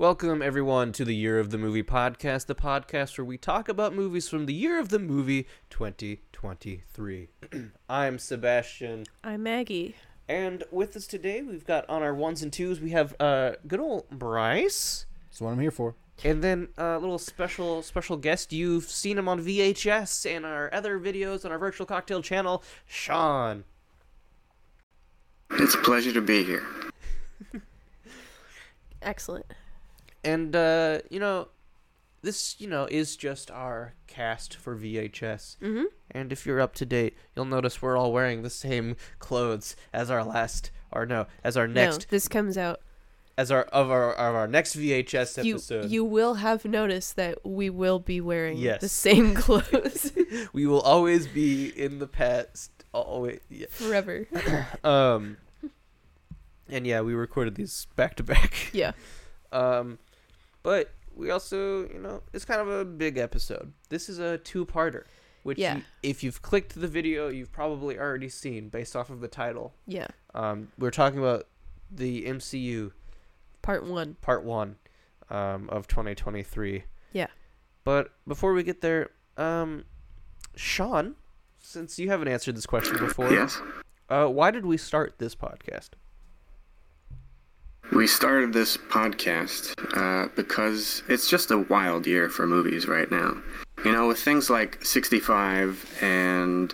Welcome, everyone, to the Year of the Movie podcast, the podcast where we talk about movies from the year of the movie 2023. I'm Sebastian, I'm Maggie. and with us today, we've got on our ones and twos, we have uh, good old Bryce, That's what I'm here for. and then a little special special guest. You've seen him on VHS and our other videos on our virtual cocktail channel, Sean. It's a pleasure to be here. Excellent. And uh, you know, this you know is just our cast for VHS. Mm-hmm. And if you're up to date, you'll notice we're all wearing the same clothes as our last, or no, as our next, No, this comes out. as our of our of our next VHS You episode. you will have noticed that we will be wearing Yes. the same clothes we will always be in the past. Always, yeah. forever. Um, and yeah, we recorded these back to back. Yeah. Um, but we also, you know, it's kind of a big episode. This is a two-parter, which Yeah. you- if you've clicked the video, you've probably already seen based off of the title. Yeah. Um, we're talking about the MCU Part one. Part One um, of 2023. Yeah. But before we get there, um, Sean, since you haven't answered this question before, Yes. uh, why did we start this podcast? We started this podcast uh, because it's just a wild year for movies right now. You know, with things like 65 and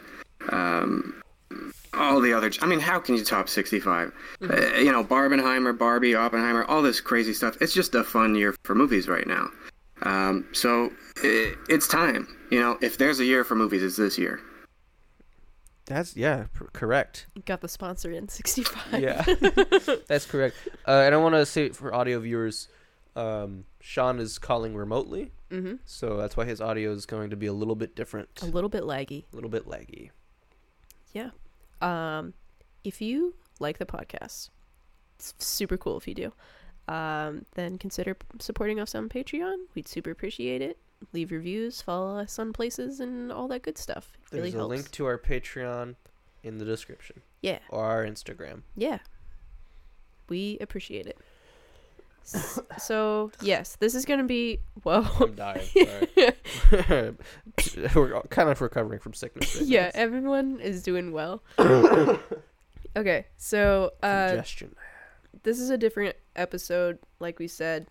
um, all the other. I mean, how can you top 65? Uh, you know, Barbenheimer, Barbie, Oppenheimer, all this crazy stuff. It's just a fun year for movies right now. Um, so i it's time. You know, if there's a year for movies, it's this year. That's yeah, pr- correct. Got the sponsor in 65. Yeah, that's correct. Uh, and I want to say for audio viewers, um, Sean is calling remotely, Mm-hmm. so that's why his audio is going to be a little bit different, A little bit laggy. a little bit laggy. Yeah. Um, if you like the podcast, it's super cool if you do. Um, then consider supporting us on Patreon. We'd super appreciate it. Leave reviews, follow us on places, and all that good stuff. It There's really a helps. link to our Patreon in the description yeah, or our Instagram. yeah. We appreciate it. S- so yes, this is gonna be well. I'm dying. Sorry. We're kind of recovering from sickness. Right yeah, now. everyone is doing well. okay, so uh, Congestion. this is a different episode like we said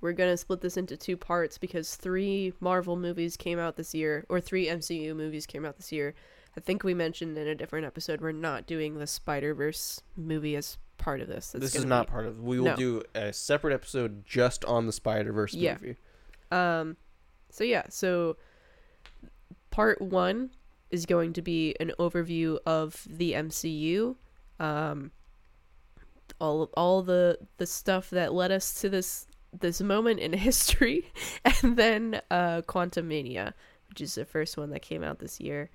we're gonna split this into two parts because three marvel movies came out this year or three mcu movies came out this year i think we mentioned in a different episode we're not doing the spider-verse movie as part of this It's this is gonna not be- part of. We will No. do a separate episode just on the Spider Verse Yeah. movie. um so yeah so part one is going to be an overview of the mcu um all all the the stuff that led us to this this moment in history and then uh Quantumania which is the first one that came out this year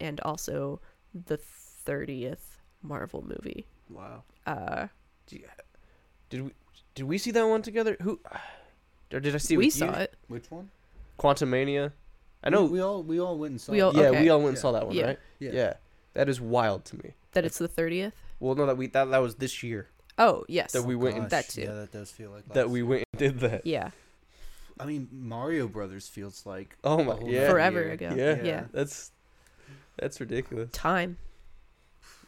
and also the 30th marvel movie Wow. uh Do you- did we did we see that one together? Who? Or did I see? we with you? saw it Which one? Quantumania. I know. We, we all we all went and saw. We all- yeah, okay. we all went and Yeah. saw that one, Yeah. right? Yeah. Yeah. That is wild to me. that it's the 30th Well, no, that we that that was this year oh yes that we went and, That too. Yeah, that does feel like that last we year. went and did that. yeah I mean, Mario Brothers feels like Oh my- whole yeah. Forever year. ago. Yeah. Yeah. That's that's ridiculous. time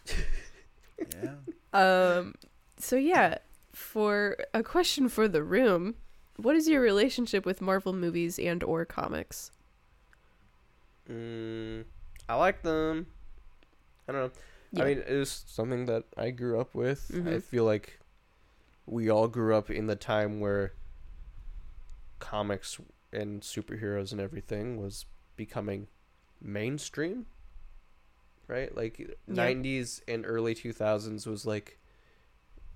Yeah. Um. So yeah, for a question for the room, what is your relationship with Marvel movies and or comics? Mm, I like them. I don't know. Yeah. I mean, it was something that I grew up with. I Mhm. feel like we all grew up in the time where comics and superheroes and everything was becoming mainstream. Right? Like Yeah. 90s and early 2000s was like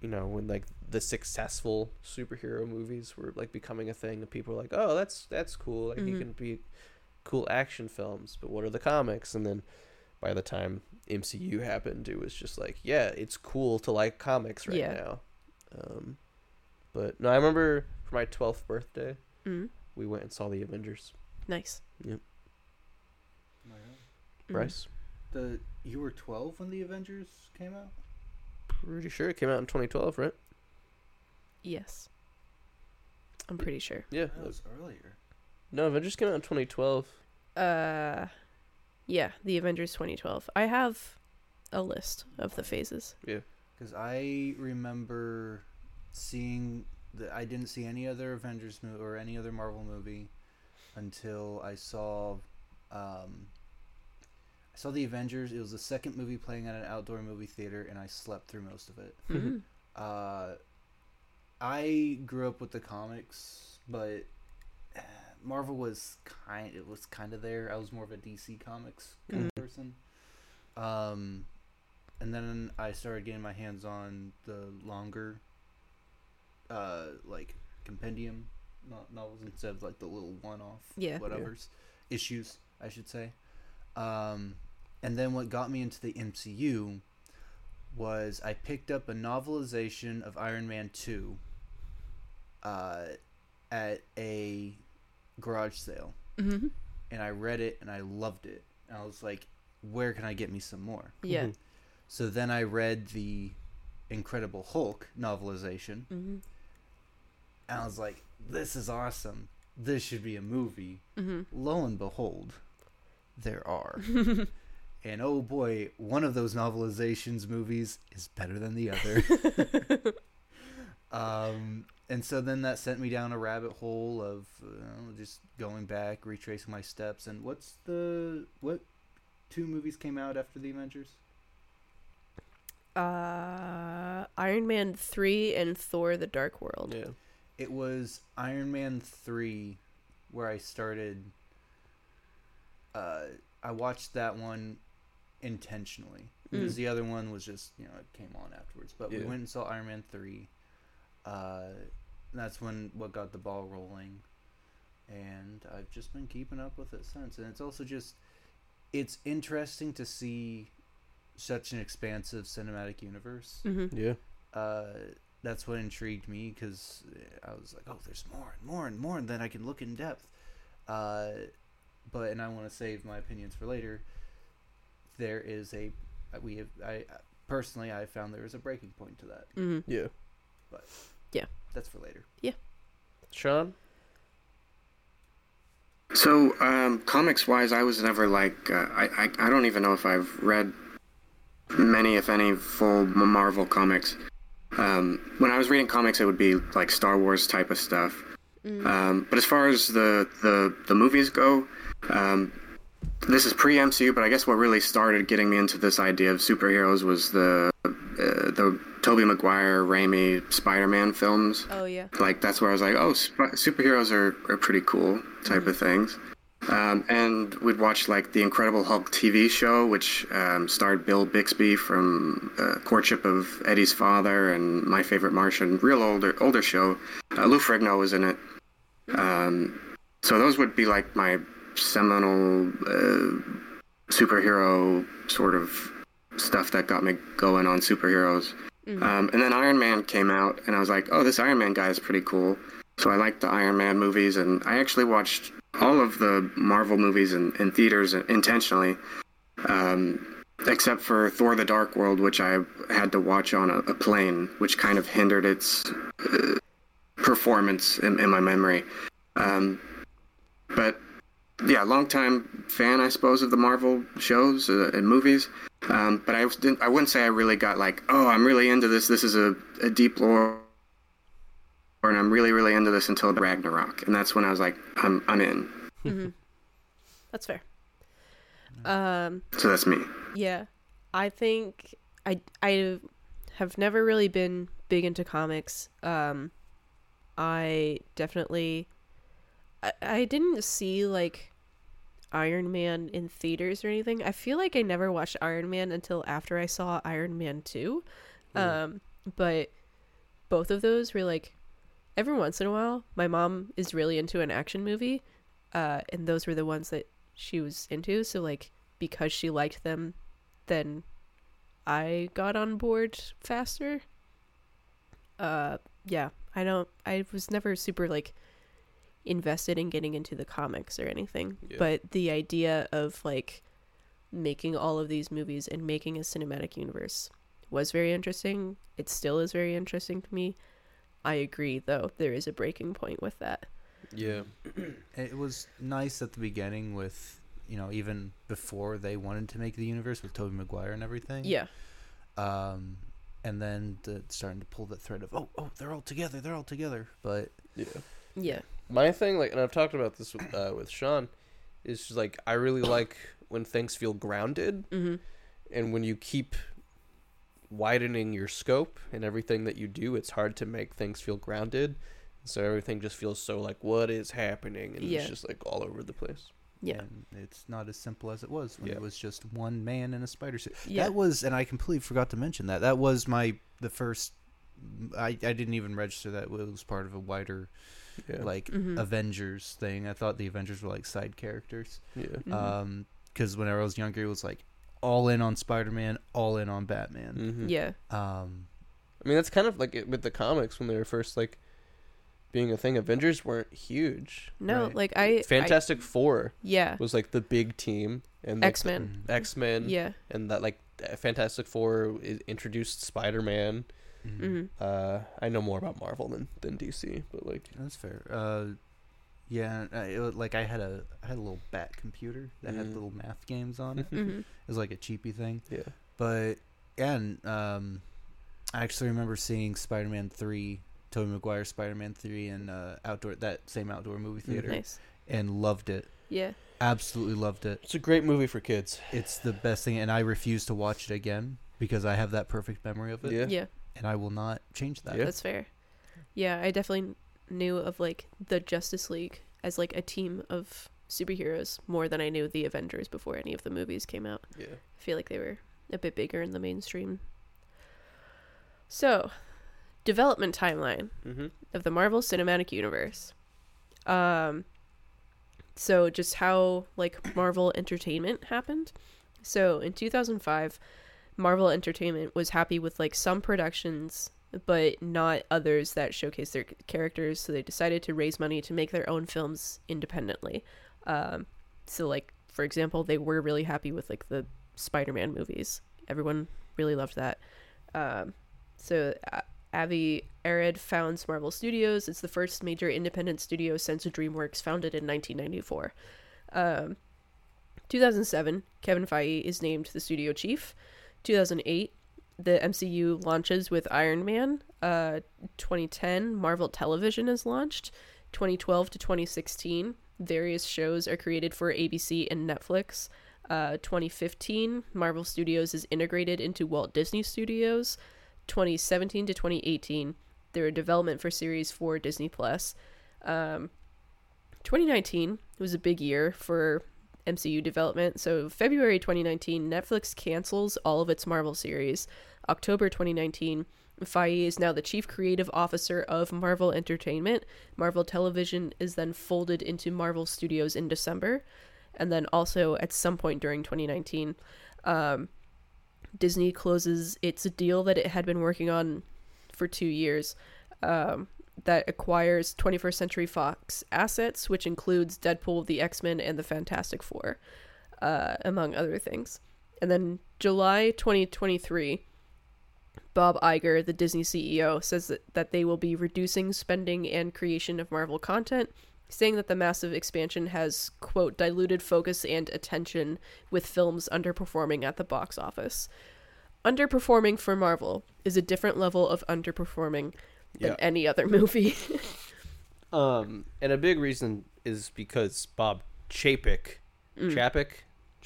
you know, when like the successful superhero movies were like becoming a thing and people were like, "Oh, that's that's cool. Like you Mhm. can be cool action films, but what are the comics?" And then by the time MCU happened, it was just like, yeah, it's cool to like comics right Yeah. now. Um, but no, I remember for my twelfth birthday, Mm. we went and saw the Avengers. Nice. Yep. Oh Mhm. Bryce, The you were 12 when the Avengers came out. pretty sure it came out in 2012, right? Yes. I'm pretty sure. Yeah. That was earlier. No, Avengers came out in 2012. Uh, yeah, the Avengers 2012. I have a list of the phases. Yeah. Because I remember seeing that I didn't see any other Avengers movie or any other Marvel movie until I saw um, I saw the Avengers. It was the second movie playing at an outdoor movie theater, and I slept through most of it. Mhm. Uh, I grew up with the comics, but uh, Marvel was kind. It was kind of there. I was more of a DC comics kind of person. Um, and then I started getting my hands on the longer, uh, like compendium no- novels instead of like the little one-off Yeah. whatever's issues, I should say. Um, and then what got me into the MCU was I picked up a novelization of Iron Man 2 uh, at a garage sale. Mhm. And I read it and I loved it. And I was like, where can I get me some more? Yeah. Mhm. So then I read the Incredible Hulk novelization. Mhm. And I was like, this is awesome. This should be a movie. Mhm. Lo and behold, there are. and oh boy, one of those novelizations movies is better than the other. um, and so then that sent me down a rabbit hole of uh, just going back, retracing my steps. And what's the what two movies came out after the Avengers? Uh, Iron Man 3 and Thor: The Dark World. Yeah. It was Iron Man three, where I started. Uh, I watched that one intentionally because Mm. the other one was just you know it came on afterwards. But we went and saw Iron Man three. Uh, that's when what got the ball rolling, and I've just been keeping up with it since. And it's also just it's interesting to see such an expansive cinematic universe Mhm. Yeah. uh, that's what intrigued me because I was like, oh, there's more and more and more, and then I can look in depth. Uh, but and I want to save my opinions for later. There is a we have I personally I found there is a breaking point to that. Mhm. Yeah. But yeah. That's for later. Yeah. Sean? So, um, comics wise, I was never like, uh, I, I, I don't even know if I've read many, if any, full Marvel comics. Um, when I was reading comics, it would be like Star Wars type of stuff. Um, but as far as the, the, the movies go, um, this is pre MCU, but I guess what really started getting me into this idea of superheroes was the uh, the Tobey Maguire, Raimi Spider-Man films Oh yeah. like that's where I was like, oh, sp- superheroes are, are pretty cool type of things. Um, and we'd watch like the Incredible Hulk TV show, which um, starred Bill Bixby from uh, Courtship of Eddie's Father and My Favorite Martian, real older older show. Uh, Lou Ferrigno was in it. Um, so those would be like my seminal uh, superhero sort of stuff that got me going on superheroes. Um, and then Iron Man came out, and I was like, oh, this Iron Man guy is pretty cool. So I liked the Iron Man movies, and I actually watched all of the Marvel movies in, in theaters intentionally, um, except for Thor the Dark World, which I had to watch on a, a plane, which kind of hindered its uh, performance in, in my memory. Um, but yeah, longtime fan, I suppose, of the Marvel shows uh, and movies. Um, but I didn't. I wouldn't say I really got like, oh, I'm really into this. This is a, a deep lore, and I'm really, really into this until Ragnarok, and that's when I was like, I'm, I'm in. Mhm. That's fair. Um. So that's me. Yeah, I think I I have never really been big into comics. Um, I definitely I, I didn't see like Iron Man in theaters or anything. I feel like I never watched Iron Man until after I saw Iron Man two. Um, but both of those were like every once in a while. My mom is really into an action movie, uh, and those were the ones that she was into. So like because she liked them, then I got on board faster. Uh, yeah, I don't. I was never super like invested in getting into the comics or anything, Yeah. but the idea of like making all of these movies and making a cinematic universe was very interesting. It still is very interesting to me. I agree though there is a breaking point with that. Yeah. It was nice at the beginning with, you know, even before they wanted to make the universe with Tobey Maguire and everything. Yeah. Um, and then the, starting to pull that thread of, oh, oh, they're all together, they're all together. But Yeah. Yeah. My thing, like, and I've talked about this with, uh, with Sean, is just like I really like when things feel grounded, hmm and when you keep widening your scope and everything that you do, it's hard to make things feel grounded. So everything just feels so like, what is happening? And Yeah. it's just like all over the place. Yeah. and it's not as simple as it was when Yeah. it was just one man in a spider suit. Yeah. That was, and I completely forgot to mention that. That was my, the first, I, I didn't even register that it was part of a wider, Yeah. like, Mhm. Avengers thing. I thought the Avengers were like side characters. yeah. Mhm. Um, because whenever I was younger, it was like all in on Spider Man, all in on Batman. Mhm. Yeah. Um, I mean, that's kind of like it with the comics when they were first like being a thing. Avengers weren't huge. No, Right. like I I- Fantastic Four yeah. was like the big team, and like, X Men. X Men, Yeah. and that like Fantastic Four introduced Spider Man. Mhm. hmm Uh, I know more about Marvel than than DC, but like That's fair. Uh, yeah, uh, it, was- like I had a I had a little bat computer that had Mm. little math games on it. hmm It was like a cheapy thing, yeah, but and, um, I actually remember seeing Spider Man three, Tobey Maguire Spider Man three, in uh, outdoor that same outdoor movie Mhm. theater, Nice. and loved it. Yeah. Absolutely loved it. it's a great movie for kids. It's the best thing, and I refuse to watch it again because I have that perfect memory of it, Yeah. Yeah. And I will not change that. Yeah. That's fair. Yeah, I definitely knew of like the Justice League as like a team of superheroes more than I knew the Avengers before any of the movies came out. Yeah, I feel like they were a bit bigger in the mainstream. So, development timeline mm-hmm. of the Marvel Cinematic Universe. Um so just how like Marvel Entertainment happened. So in 2005, Marvel Entertainment was happy with like some productions but not others that showcase their characters, so they decided to raise money to make their own films independently. Um so like for example, they were really happy with like the Spider-Man movies. Everyone really loved that. Um so uh, Avi Arad founds Marvel Studios. It's the first major independent studio since DreamWorks, founded in 1994. Um, 2007, Kevin Feige is named the studio chief. 2008, the MCU launches with Iron Man. Uh, 2010, Marvel Television is launched. 2012 to 2016, various shows are created for ABC and Netflix. Uh, 2015, Marvel Studios is integrated into Walt Disney Studios. 2017 to 2018, there were development for series for Disney Plus. Um, 2019 was a big year for MCU development. So February 2019, Netflix cancels all of its Marvel series. October 2019, Feige is now the chief creative officer of Marvel Entertainment. Marvel Television is then folded into Marvel Studios in December. And then also at some point during 2019, um, Disney closes its deal that it had been working on for two years um, that acquires 21st Century Fox assets, which includes Deadpool, the X Men, and the Fantastic Four, uh, among other things. And then July 2023, Bob Iger, the Disney CEO, says that, that they will be reducing spending and creation of Marvel content, saying that the massive expansion has, quote, diluted focus and attention with films underperforming at the box office. Underperforming for Marvel is a different level of underperforming than Yeah. any other movie. Um, and a big reason is because Bob Chapek, Mm. Chapek,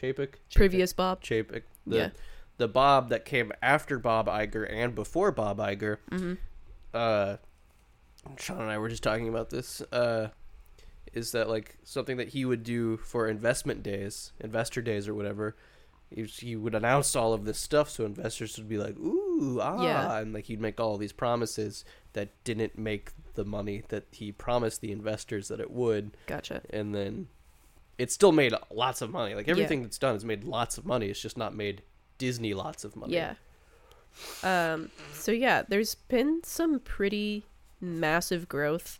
Chapek, Previous Bob. Chapek, the Yeah. the Bob that came after Bob Iger and before Bob Iger. hmm Uh, Sean and I were just talking about this. Uh, is that like something that he would do for investment days, investor days, or whatever? He, he would announce all of this stuff, so investors would be like, "Ooh, ah," Yeah. and like he'd make all these promises that didn't make the money that he promised the investors that it would Gotcha. and then it still made lots of money. Like Yeah. everything that's done has made lots of money. It's just not made Disney lots of money. Yeah. Um. So yeah, there's been some pretty massive growth,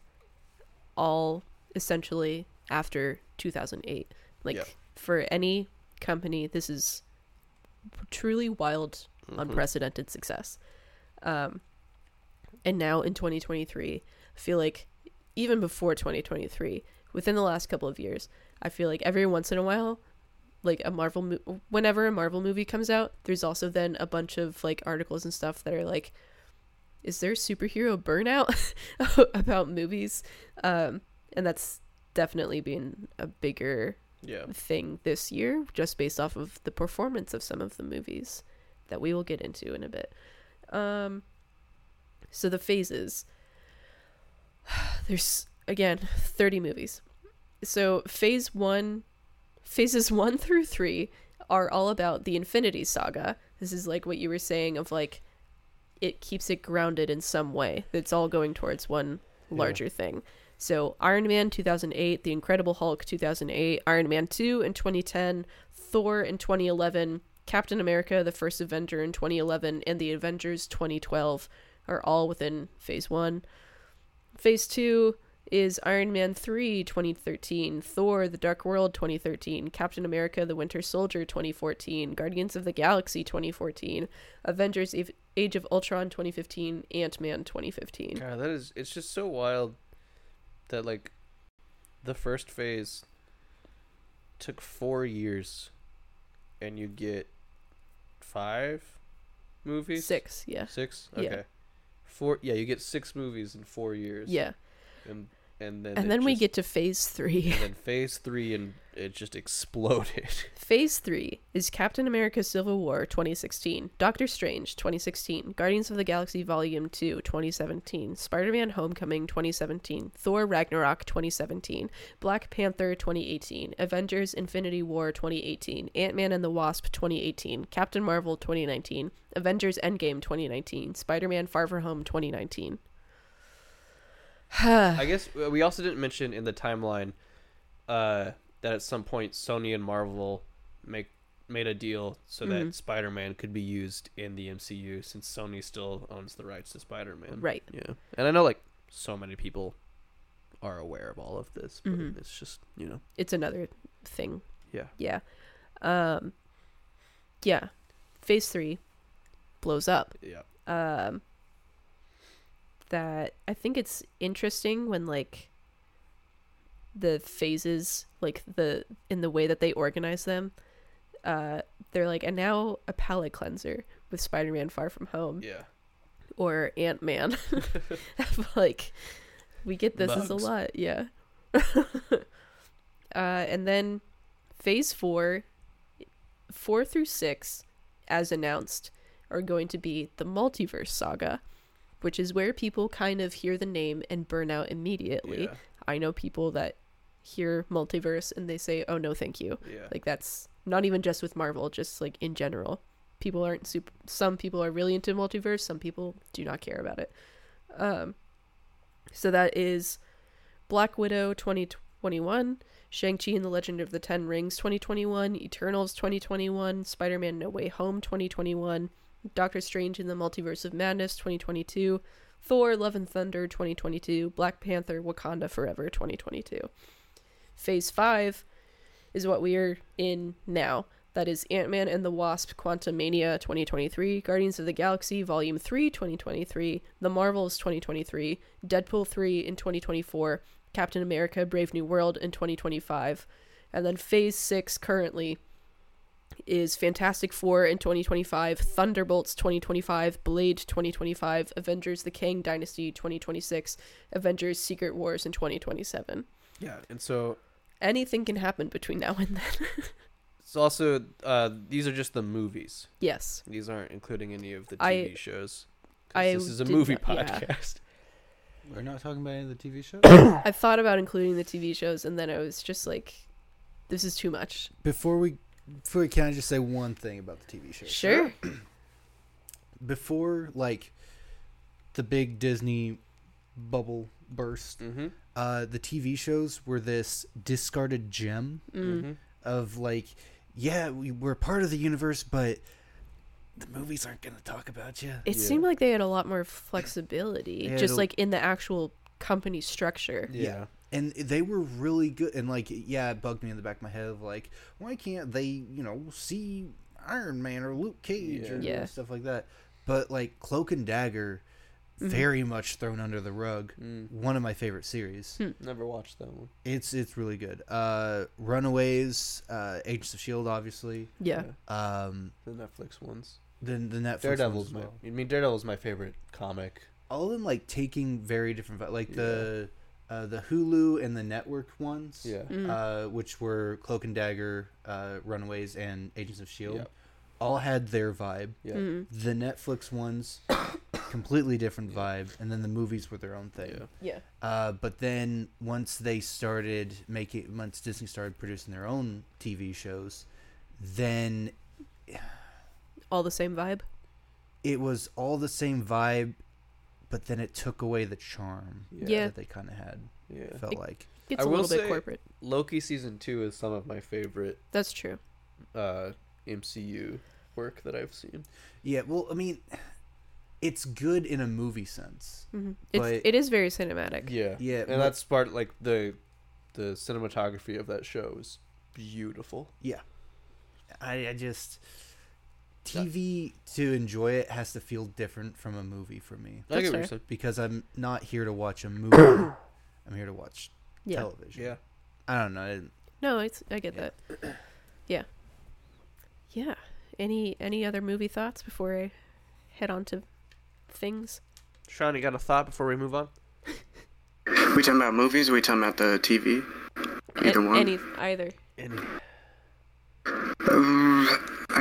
all essentially after 2008. Like Yeah. for any company, this is truly wild, Mhm. unprecedented success. Um. and now in 2023 i feel like even before 2023 within the last couple of years i feel like every once in a while like a marvel mo- whenever a marvel movie comes out there's also then a bunch of like articles and stuff that are like is there superhero burnout about movies um and that's definitely been a bigger Yeah. thing this year just based off of the performance of some of the movies that we will get into in a bit. Um so the phases there's again 30 movies. So phase 1 phases 1 through 3 are all about the Infinity Saga. This is like what you were saying of like it keeps it grounded in some way. It's all going towards one Yeah. larger thing. So Iron Man 2008, The Incredible Hulk 2008, Iron Man 2 in 2010, Thor in 2011, Captain America: The First Avenger in 2011, and The Avengers 2012 are all within Phase 1. Phase 2 is Iron Man 3 2013, Thor: The Dark World 2013, Captain America: The Winter Soldier 2014, Guardians of the Galaxy 2014, Avengers: Age of Ultron 2015, Ant-Man 2015. God, that is it's just so wild that like the first phase took four years and you get five movies? 6, yeah. Six? Yeah. Okay. Four yeah, you get six movies in four years. Yeah. And and then and then we get to phase three. and then phase three and it just exploded. phase three is Captain America Civil War 2016, Doctor Strange 2016, Guardians of the Galaxy Volume 2 2017, Spider Man Homecoming 2017, Thor Ragnarok 2017, Black Panther 2018, Avengers Infinity War 2018, Ant Man and the Wasp 2018, Captain Marvel 2019, Avengers Endgame 2019, Spider Man Far From Home 2019. I guess uh, we also didn't mention in the timeline uh, that at some point Sony and Marvel make made a deal so Mhm. that Spider-Man could be used in the MCU since Sony still owns the rights to Spider-Man. Right. Yeah. And I know like so many people are aware of all of this, but Mhm. it's just, you know. It's another thing Yeah. Yeah. Um yeah. Phase 3 blows up. Yeah. Um that I think it's interesting when like the phases like the in the way that they organize them uh they're like and now a palate cleanser with Spider-Man Far From Home Yeah. or Ant-Man. like we get this is a lot, yeah. uh and then phase 4 4 through 6 as announced are going to be the multiverse saga, which is where people kind of hear the name and burn out immediately. Yeah. I know people that hear multiverse and they say, "Oh no, thank you." Yeah. Like that's not even just with Marvel, just like in general. People aren't super some people are really into multiverse, some people do not care about it. Um so that is Black Widow 2021, Shang-Chi and the Legend of the Ten Rings 2021, Eternals 2021, Spider-Man No Way Home 2021, Doctor Strange in the Multiverse of Madness 2022, Thor Love and Thunder 2022, Black Panther Wakanda Forever 2022. Phase 5 is what we are in now. That is Ant Man and the Wasp Quantumania 2023, Guardians of the Galaxy Volume 3 2023, The Marvels 2023, Deadpool 3 in 2024, Captain America Brave New World in 2025. And then Phase 6 currently is Fantastic Four in 2025, Thunderbolts 2025, Blade 2025, Avengers the Kang Dynasty 2026, Avengers Secret Wars in 2027. Yeah. And so Anything can happen between now and then. it's also uh these are just the movies. yes. These aren't including any of the I- TV shows. 'Cause I this is a movie not- yeah. podcast. We're not talking about any of the TV shows. I thought about including the TV shows and then I was just like this is too much. before we, can I just say one thing about the TV shows? Sure. Before like the big Disney bubble burst, Mm-hmm. uh, the TV shows were this discarded gem Mm. of like, yeah, we, we're part of the universe, but the movies aren't gonna talk about you. It Yeah. seemed like they had a lot more flexibility just the- like in the actual company structure. Yeah. And they were really good and like yeah it bugged me in the back of my head of like why can't they you know see iron man or luke cage or Yeah. stuff like that but like cloak and dagger very much thrown under the rug. Mm, One of my favorite series. never watched that one. It's it's really good. Uh, Runaways, uh, Agents of Shield, obviously. Yeah. Um, The Netflix ones. then the Netflix Daredevil's ones my. well. I mean, Daredevil's my favorite comic. all of them like taking very different vi- like the uh, the Hulu and the network ones. Yeah. Mm. Uh, which were Cloak and Dagger, uh, Runaways, and Agents of Shield. Yeah. All had their vibe. Yeah. Mm. The Netflix ones, completely different vibe, and then the movies were their own thing. Yeah. Yeah. Uh, but then once they started making, once Disney started producing their own TV shows, then All the same vibe. it was all the same vibe, but then it took away the charm Yeah. that they kind of had. Yeah. It felt like Gets I a will little bit say- corporate. Loki season two is some of my favorite That's true. uh, MCU work that I've seen. yeah. Well, I mean, it's good in a movie sense. hmm It's, But- it is very cinematic. Yeah. Yeah, And but- that's part like the the cinematography of that show is beautiful. Yeah. I, I just TV to enjoy it has to feel different from a movie for me I That's get what fair. you're saying. because I'm not here to watch a movie. I'm here to watch Yeah. television. Yeah. I don't know. it- No, it's I get Yeah. that. Yeah. Yeah. Any any other movie thoughts before I head on to things? Sean, you got a thought before we move on? We talking about movies? Or we talking about the TV? Either A- one. Any either. Any.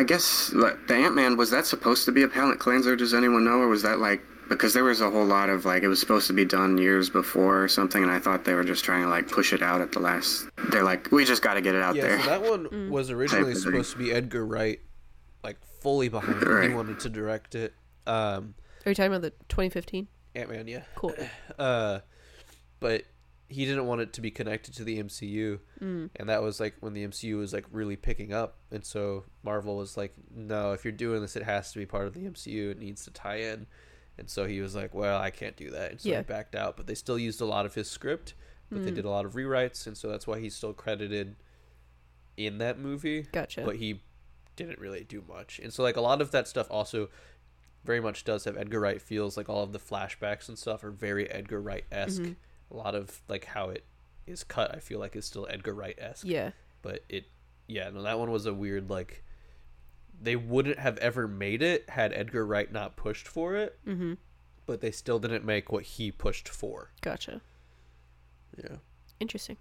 I guess like, the Ant Man was that supposed to be a palate cleanser? Does anyone know, or was that like because there was a whole lot of like it was supposed to be done years before or something, and I thought they were just trying to like push it out at the last. They're like, we just got to get it out Yeah, there. so that one Mm. was originally Type of thing. supposed to be Edgar Wright, like fully behind it. He wanted to direct it. Um, Are you talking about the 2015? Ant Man, yeah. Cool. Uh, but he didn't want it to be connected to the MCU, Mm. and that was like when the MCU was like really picking up, and so Marvel was like, "No, if you're doing this, it has to be part of the MCU. It needs to tie in." And so he was like, "Well, I can't do that," and so Yeah. he backed out. But they still used a lot of his script, but they Mm. did a lot of rewrites, and so that's why he's still credited in that movie. Gotcha. But he didn't really do much, and so like a lot of that stuff also very much does have Edgar Wright feels. Like all of the flashbacks and stuff are very Edgar Wright esque Mhm. A lot of like how it is cut i feel like is still edgar wright esque Yeah. but it yeah no that one was a weird like they wouldn't have ever made it had edgar wright not pushed for it Mhm. but they still didn't make what he pushed for Gotcha. yeah Interesting.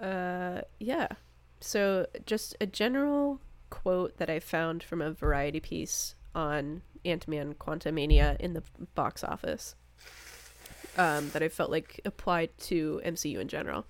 Uh, yeah. So, just a general quote that I found from a variety piece on Ant Man Quantumania in the box office um, that I felt like applied to MCU in general.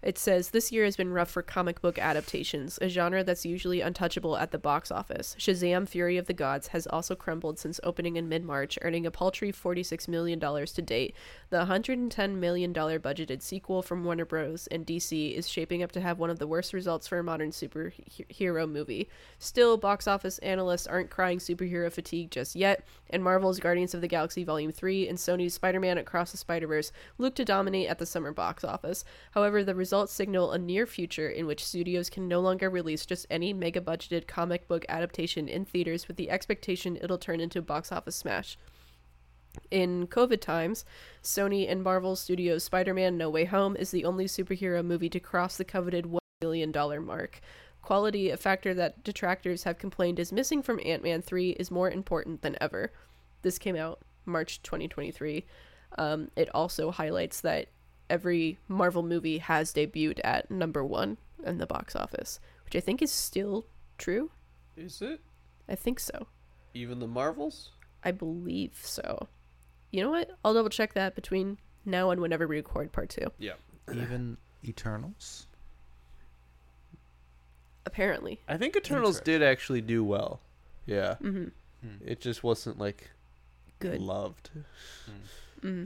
It says this year has been rough for comic book adaptations, a genre that's usually untouchable at the box office. Shazam: Fury of the Gods has also crumbled since opening in mid-March, earning a paltry $46 million to date. The $110 million budgeted sequel from Warner Bros. and DC is shaping up to have one of the worst results for a modern superhero movie. Still, box office analysts aren't crying superhero fatigue just yet, and Marvel's Guardians of the Galaxy Volume 3 and Sony's Spider-Man Across the Spider-Verse look to dominate at the summer box office. However, the results signal a near future in which studios can no longer release just any mega budgeted comic book adaptation in theaters with the expectation it'll turn into a box office smash. In COVID times, Sony and Marvel Studios' Spider Man No Way Home is the only superhero movie to cross the coveted $1 billion mark. Quality, a factor that detractors have complained is missing from Ant Man 3, is more important than ever. This came out March 2023. Um, it also highlights that every Marvel movie has debuted at number one in the box office, which I think is still true. is it I think so. even the marvels I believe so. You know what? I'll double check that between now and whenever we record part two. yeah Even Eternals. Apparently. i think eternals did actually do well yeah Mm-hmm. it just wasn't like Good. loved Mm-hmm.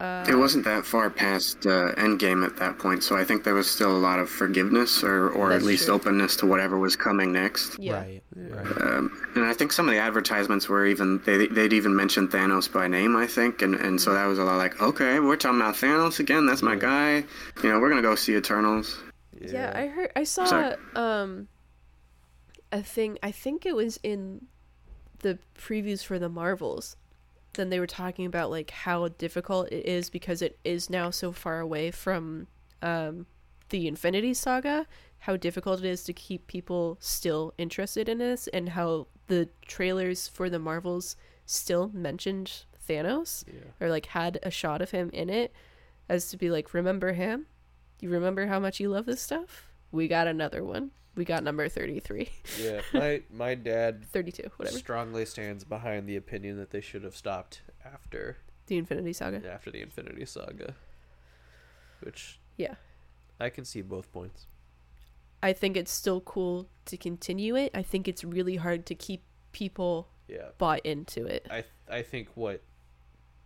Uh, It wasn't that far past uh, Endgame at that point, so I think there was still a lot of forgiveness or, or at least true. openness to whatever was coming next. yeah. Right. Right. Um, and I think some of the advertisements were even they they'd even mentioned Thanos by name, I think, and and so that was a lot like, okay, we're talking about Thanos again. That's my Yeah. guy. You know, we're gonna go see Eternals. Yeah, I heard I saw Sorry. um a thing I think it was in the previews for the Marvels then they were talking about like how difficult it is because it is now so far away from um, the Infinity Saga. How difficult it is to keep people still interested in this, and how the trailers for the Marvels still mentioned Thanos Yeah. or like had a shot of him in it, as to be like, remember him? You remember how much you love this stuff? We got another one. We got number 33, Yeah. My my dad 32, whatever. strongly stands behind the opinion that they should have stopped after The Infinity Saga. after the Infinity Saga. Which Yeah. I can see both points. I think it's still cool to continue it. I think it's really hard to keep people Yeah. bought into it. I I think what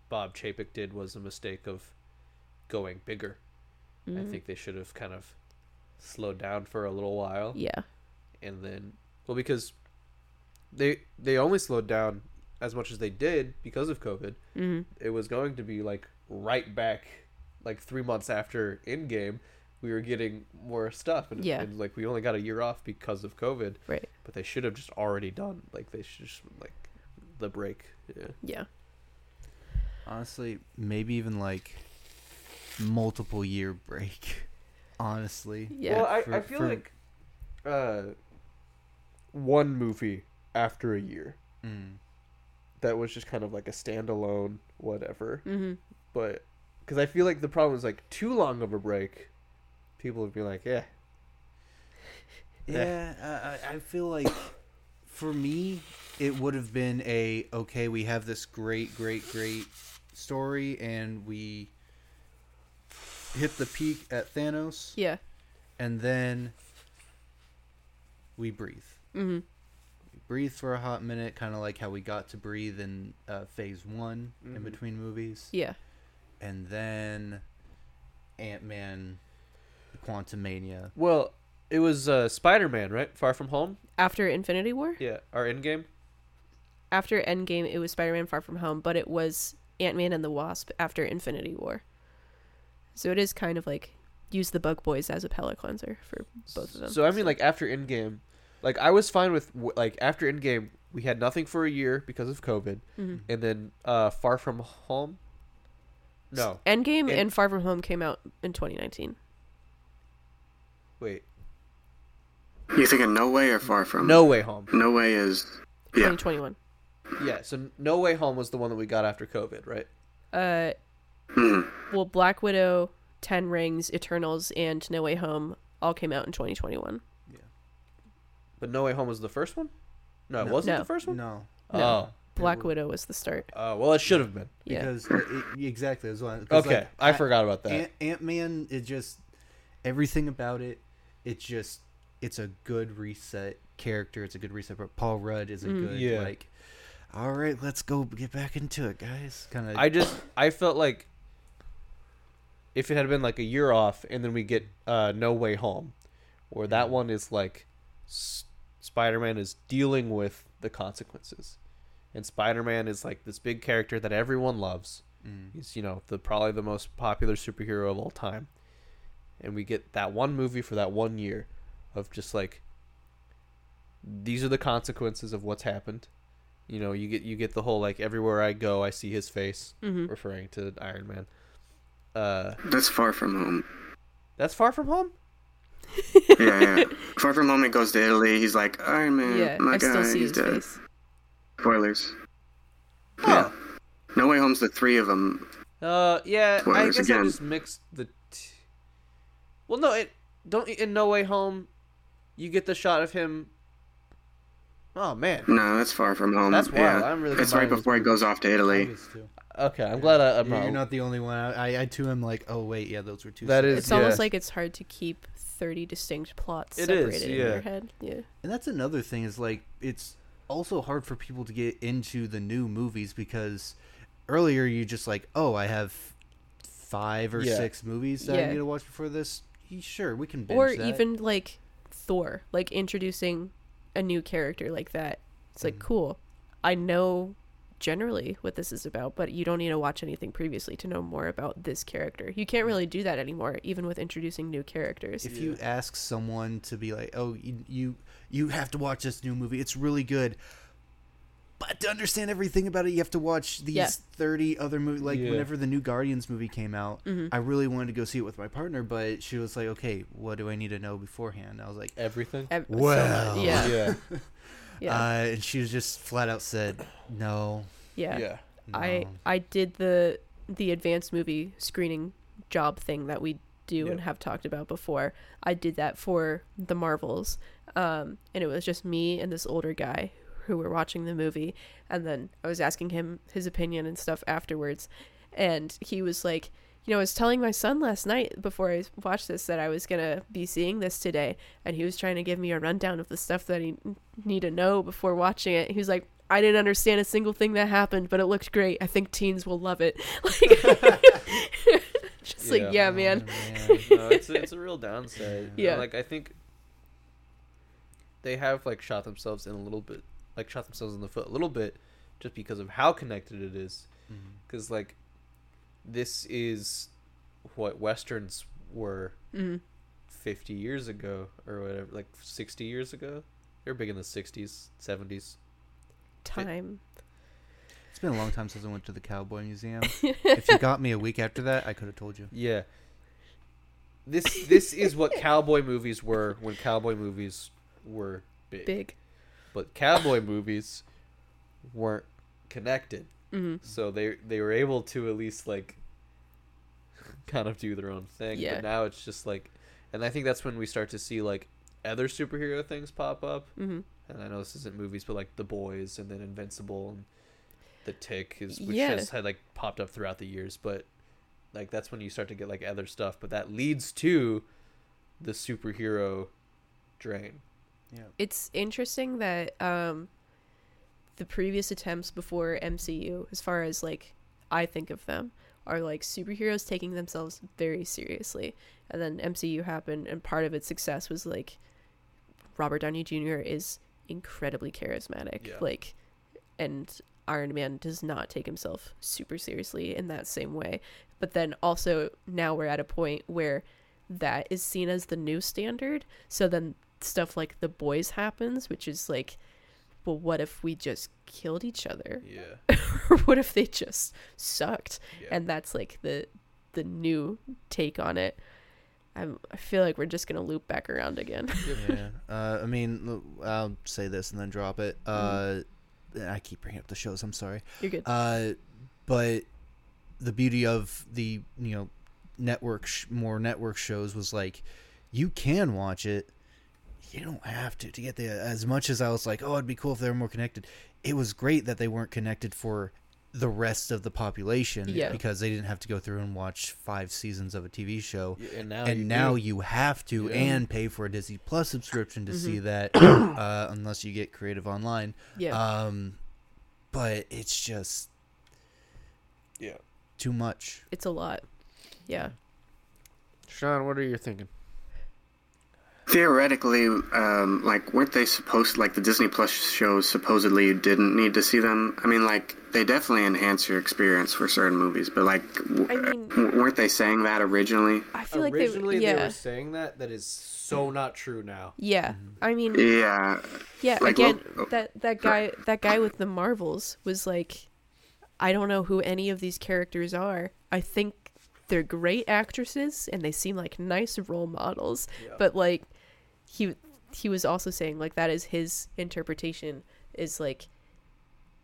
Bob Chapek did was a mistake of going bigger. I Mhm. think they should have kind of slowed down for a little while Yeah. and then well because they they only slowed down as much as they did because of COVID. hmm It was going to be like right back like 3 months after Endgame we were getting more stuff and, Yeah. and like we only got a year off because of COVID. Right. But they should have just already done like they should just like the break. Yeah. Yeah. Honestly, maybe even like multiple year break. Honestly. Yeah. Well, I, For- I feel for- like uh, one movie after a year Mm. that was just kind of like a standalone whatever. hmm But because I feel like the problem is like too long of a break, people would be like, yeah, Yeah, I, I- I feel like for me, it would have been a okay. We have this great, great, great story, and we hit the peak at Thanos, Yeah. and then we breathe. hmm We breathe for a hot minute, kind of like how we got to breathe in uh, Phase One in Mhm. between movies, Yeah. and then Ant Man, Quantumania. Well, it was uh, Spider Man, right? Far From Home. After Infinity War, Yeah, our Endgame. after Endgame, it was Spider-Man: Far From Home, but it was Ant-Man and the Wasp after Infinity War. So it is kind of like use the Bug Boys as a palate cleanser for both of them. So I mean, like after Endgame, like I was fine with like after Endgame, we had nothing for a year because of COVID, Mhm. and then uh, Far From Home. No, Endgame End- and Far From Home came out in 2019. wait, You thinking No Way or Far From? No Way Home. No Way is. Yeah. 2021. Yeah, so No Way Home was the one that we got after COVID, right? Uh, Mhm. well, Black Widow, Ten Rings, Eternals, and No Way Home all came out in 2021. Yeah. But No Way Home was the first one. No, it No. wasn't No. the first one. No, Oh, Black Widow was the start. uh, well, it should have been. Yeah. because it, it- exactly as well. 'cause, Okay, like, I forgot about that. Ant Ant Man. It just everything about it. It just it's a good reset character. It's a good reset. But Paul Rudd is a Mm. good Yeah. like. All right, let's go get back into it, guys. Kind of. I just I felt like if it had been like a year off and then we get uh, No Way Home, where that one is like S- Spider-Man is dealing with the consequences, and Spider-Man is like this big character that everyone loves. Mm. He's you know the probably the most popular superhero of all time, and we get that one movie for that one year of just like these are the consequences of what's happened. You know, you get you get the whole like everywhere I go, I see his face, hmm referring to Iron Man. Uh, That's Far From Home. that's far from home. Yeah, yeah. Far From Home, he goes to Italy. He's like, Iron Man, Yeah, my I guy, still see he's his dead. face. Spoilers. Oh. No Way Home's the three of them. Uh, yeah, I Spoilers guess I again. just mixed the. T- well, no, it don't in No Way Home. You get the shot of him. Oh man. No, that's Far From Home. That's wild. Yeah. I'm really It's right before he goes off to Italy. Was too. Okay, I'm glad I, I'm You're, not. you're not the only one. I, I, I too am like, oh wait, yeah, those were two. That separate- is- It's almost like it's hard to keep 30 distinct plots It is, separated in yeah. your head. Yeah. And that's another thing is like it's also hard for people to get into the new movies because earlier you just like, oh, I have five or Yeah. six movies that Yeah. I need to watch before this. Sure, we can binge Or that. even like Thor, like introducing a new character like that. It's like, mm. cool. I know generally what this is about, but you don't need to watch anything previously to know more about this character. You can't really do that anymore, even with introducing new characters. if you ask someone to be like, oh, you, you you have to watch this new movie. It's really good. but to understand everything about it, you have to watch these Yeah. 30 other movies. Like, Yeah. whenever the new Guardians movie came out, Mhm. I really wanted to go see it with my partner, but she was like, okay, what do I need to know beforehand? I was like, Everything. Ev- so yeah, Yeah. yeah, uh, and she was just flat out said, no. yeah. Yeah. I no." I did the the advanced movie screening job thing that we do and have talked about before. I did that for the Marvels, um, and it was just me and this older guy who were watching the movie, and then I was asking him his opinion and stuff afterwards, and he was like. You know, I was telling my son last night before I watched this that I was gonna be seeing this today, and he was trying to give me a rundown of the stuff that he need to know before watching it. He was like, I didn't understand a single thing that happened, but it looked great. I think teens will love it. Like, just like, Yeah. yeah, Oh, man. no, it's it's a real downside. Yeah. like I think they have like shot themselves in a little bit, like shot themselves in the foot a little bit, just because of how connected it is. Mm-hmm. Because like, this is what westerns were Mm, fifty years ago or whatever, like sixty years ago. They were big in the sixties, seventies. time. It's been a long time since I went to the Cowboy Museum. if you got me a week after that, I could have told you. Yeah. This this is what cowboy movies were when cowboy movies were big. Big. But cowboy movies weren't connected. Hmm So they they were able to at least like kind of do their own thing. Yeah. But now it's just like and I think that's when we start to see like other superhero things pop up. hmm And I know this isn't movies, but like The Boys and then Invincible and The Tick is which Yeah. has had like popped up throughout the years, but like that's when you start to get like other stuff, but that leads to the superhero drain. Yeah. It's interesting that um, the previous attempts before MCU, as far as like I think of them, are like superheroes taking themselves very seriously. And then MCU happened, and part of its success was like Robert Downey Jr. is incredibly charismatic. Yeah. Like, and Iron Man does not take himself super seriously in that same way. But then also now we're at a point where that is seen as the new standard. So then stuff like The Boys happens, which is like, well, what if we just killed each other? Yeah. or what if they just sucked? yeah. And that's like the the new take on it. I'm, I feel like we're just gonna loop back around again. yeah. Uh, I mean, I'll say this and then drop it. Uh, I keep bringing up the shows. I'm sorry. You're good. Uh, but the beauty of the you know network sh- more network shows was like you can watch it. You don't have to to get the as much as I was like, oh, it'd be cool if they were more connected. It was great that they weren't connected for the rest of the population Yeah. because they didn't have to go through and watch five seasons of a TV show Yeah, and now and you now you have to Yeah. and pay for a Disney Plus subscription to Mm-hmm. see that, uh, unless you get Creative Online. yeah. Um, but it's just yeah. too much. it's a lot. Yeah. Sean, what are you thinking? Theoretically, um, like, weren't they supposed, like, the Disney Plus shows supposedly you didn't need to see them? I mean, like, they definitely enhance your experience for certain movies, but, like, w- I mean- w- weren't they saying that originally? I feel like Originally they, yeah, they were saying that. That is so not true now. yeah. I mean, Yeah. yeah. like, again, well- that that guy, that guy with the Marvels was like, I don't know who any of these characters are. I think they're great actresses and they seem like nice role models, Yeah. but like, he he was also saying like that is his interpretation is like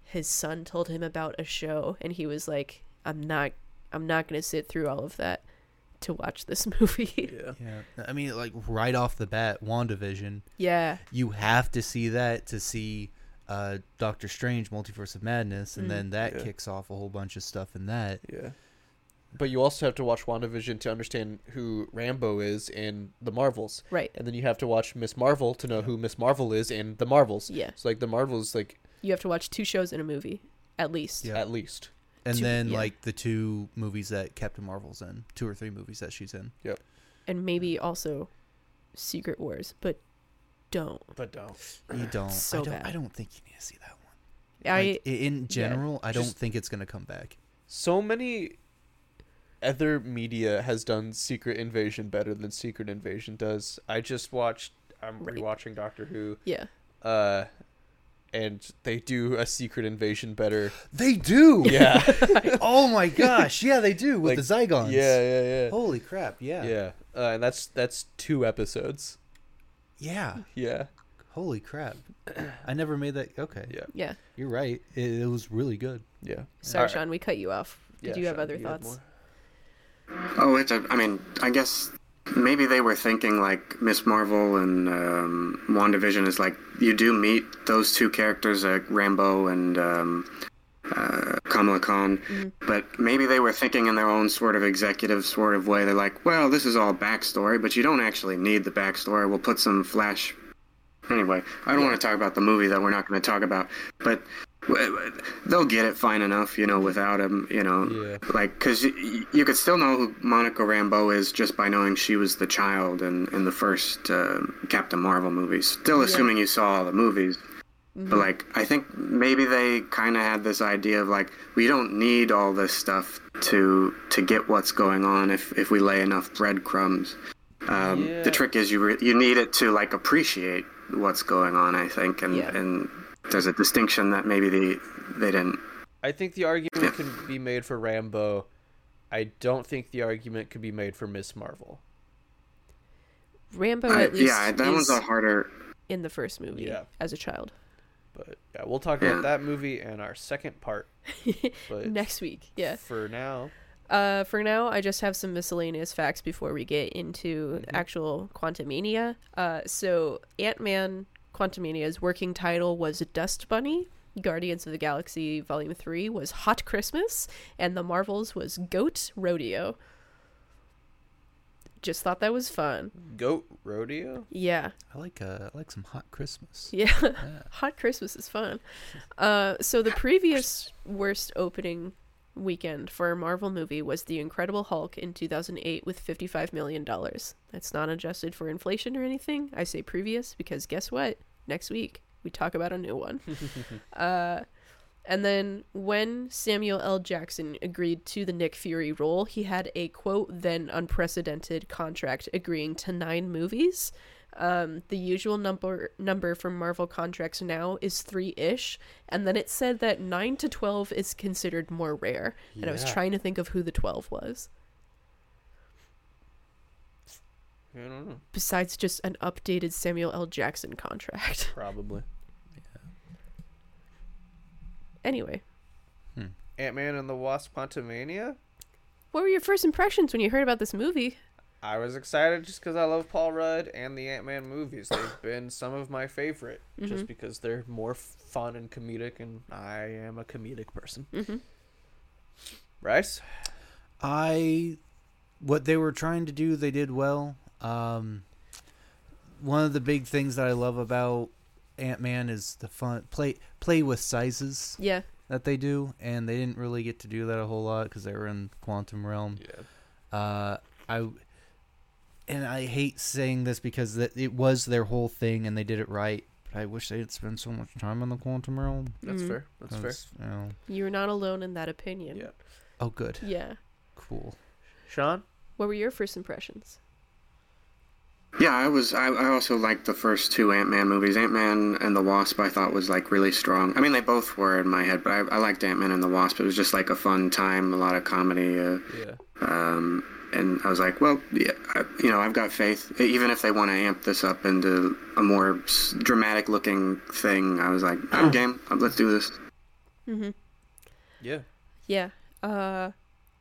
his son told him about a show and he was like i'm not i'm not going to sit through all of that to watch this movie Yeah. Yeah, I mean, like right off the bat, WandaVision, yeah you have to see that to see uh, Doctor Strange: Multiverse of Madness, and Mm. then that Yeah. kicks off a whole bunch of stuff in that. Yeah. But you also have to watch WandaVision to understand who Rambeau is in the Marvels. right And then you have to watch Miss Marvel to know who Miss Marvel is in the Marvels. yeah So like the Marvels like you have to watch two shows in a movie at least Yeah. at least. And Two- then yeah. like the two movies that Captain Marvel's in, two or three movies that she's in. Yep. And maybe also secret wars but don't But don't. You don't. So I don't. bad. I don't think you need to see that one. i Like, in general, I don't Just- think it's gonna come back. So many other media has done Secret Invasion better than Secret Invasion does. I just watched I'm Right. rewatching Doctor Who yeah uh and they do a secret invasion better. They do. Yeah. oh my gosh. Yeah, they do with Like, the Zygons. yeah, yeah, yeah. Holy crap. Yeah. Yeah. Uh, and that's that's two episodes. Yeah. Yeah. Holy crap. I never made that. Okay. Yeah. Yeah. You're right. It, it was really good. Yeah. Sorry, Alright. Sean, we cut you off. Did Yeah, you have Sean, other you had thoughts? Oh, it's a. I mean, I guess maybe they were thinking like Miss Marvel and um, WandaVision is like you do meet those two characters, like Rambeau and um, uh, Kamala Khan, but maybe they were thinking in their own sort of executive sort of way. They're like, well, this is all backstory, but you don't actually need the backstory. We'll put some flash. Anyway, I don't want to talk about the movie that we're not going to talk about, but they'll get it fine enough, you know, without him, you know, Yeah. like because you, you could still know who Monica Rambeau is just by knowing she was the child in in the first uh, Captain Marvel movies. Still assuming you saw all the movies. But like, I think maybe they kind of had this idea of like, we don't need all this stuff to to get what's going on if if we lay enough breadcrumbs. Um, Yeah. The trick is you re- you need it to like appreciate what's going on. I think, and Yeah. and there's a distinction that maybe they they didn't. I think the argument can be made for Rambeau. I don't think the argument could be made for Miss Marvel. Rambeau I- at least yeah, that is one's a harder. in the first movie Yeah. as a child. But yeah, we'll talk Yeah. about that movie in our second part. But Next week, yeah. for now, Uh, for now, I just have some miscellaneous facts before we get into actual Quantumania. Uh, so Ant Man Quantumania's working title was Dust Bunny. Guardians of the Galaxy Volume 3 was Hot Christmas, and the Marvels was Goat Rodeo. Just thought that was fun. Goat Rodeo. Yeah. I like uh, I like some hot Christmas. Yeah. Hot Christmas is fun. Uh, so the previous worst opening weekend for a Marvel movie was The Incredible Hulk in 2008 with 55 million dollars. That's not adjusted for inflation or anything. I say previous because guess what? Next week we talk about a new one. uh, and then when Samuel L. Jackson agreed to the Nick Fury role, he had a quote then unprecedented contract agreeing to nine movies. Um, the usual number number for Marvel contracts now is three ish, and then it said that nine to twelve is considered more rare. Yeah. And I was trying to think of who the twelve was, I don't know. besides just an updated Samuel L. Jackson contract. Probably. Yeah. Anyway, Ant Man and the Wasp: Quantumania. what were your first impressions when you heard about this movie? I was excited just because I love Paul Rudd and the Ant Man movies. They've been some of my favorite, just because they're more fun and comedic, and I am a comedic person. Mhm. Bryce? I what they were trying to do they did well. Um one of the big things that I love about Ant-Man is the fun play play with sizes Yeah, that they do and they didn't really get to do that a whole lot cuz they were in quantum realm. Yeah. Uh I and I hate saying this because that it was their whole thing and they did it right. But I wish they had spent so much time on the quantum realm. That's Mhm. fair. That's fair. You know, you're not alone in that opinion. Yeah. oh, good, Yeah. cool. Sean? What were your first impressions? Yeah, I was. I, I also liked the first two Ant Man movies. Ant Man and the Wasp, I thought was like really strong. I mean, they both were in my head, but I, I liked Ant Man and the Wasp. It was just like a fun time, a lot of comedy. Uh, Yeah. um, and I was like, well, yeah, I, you know, I've got faith. Even if they want to amp this up into a more dramatic looking thing, I was like, I'm game. Let's do this. Mm-hmm. Yeah. Yeah. Uh,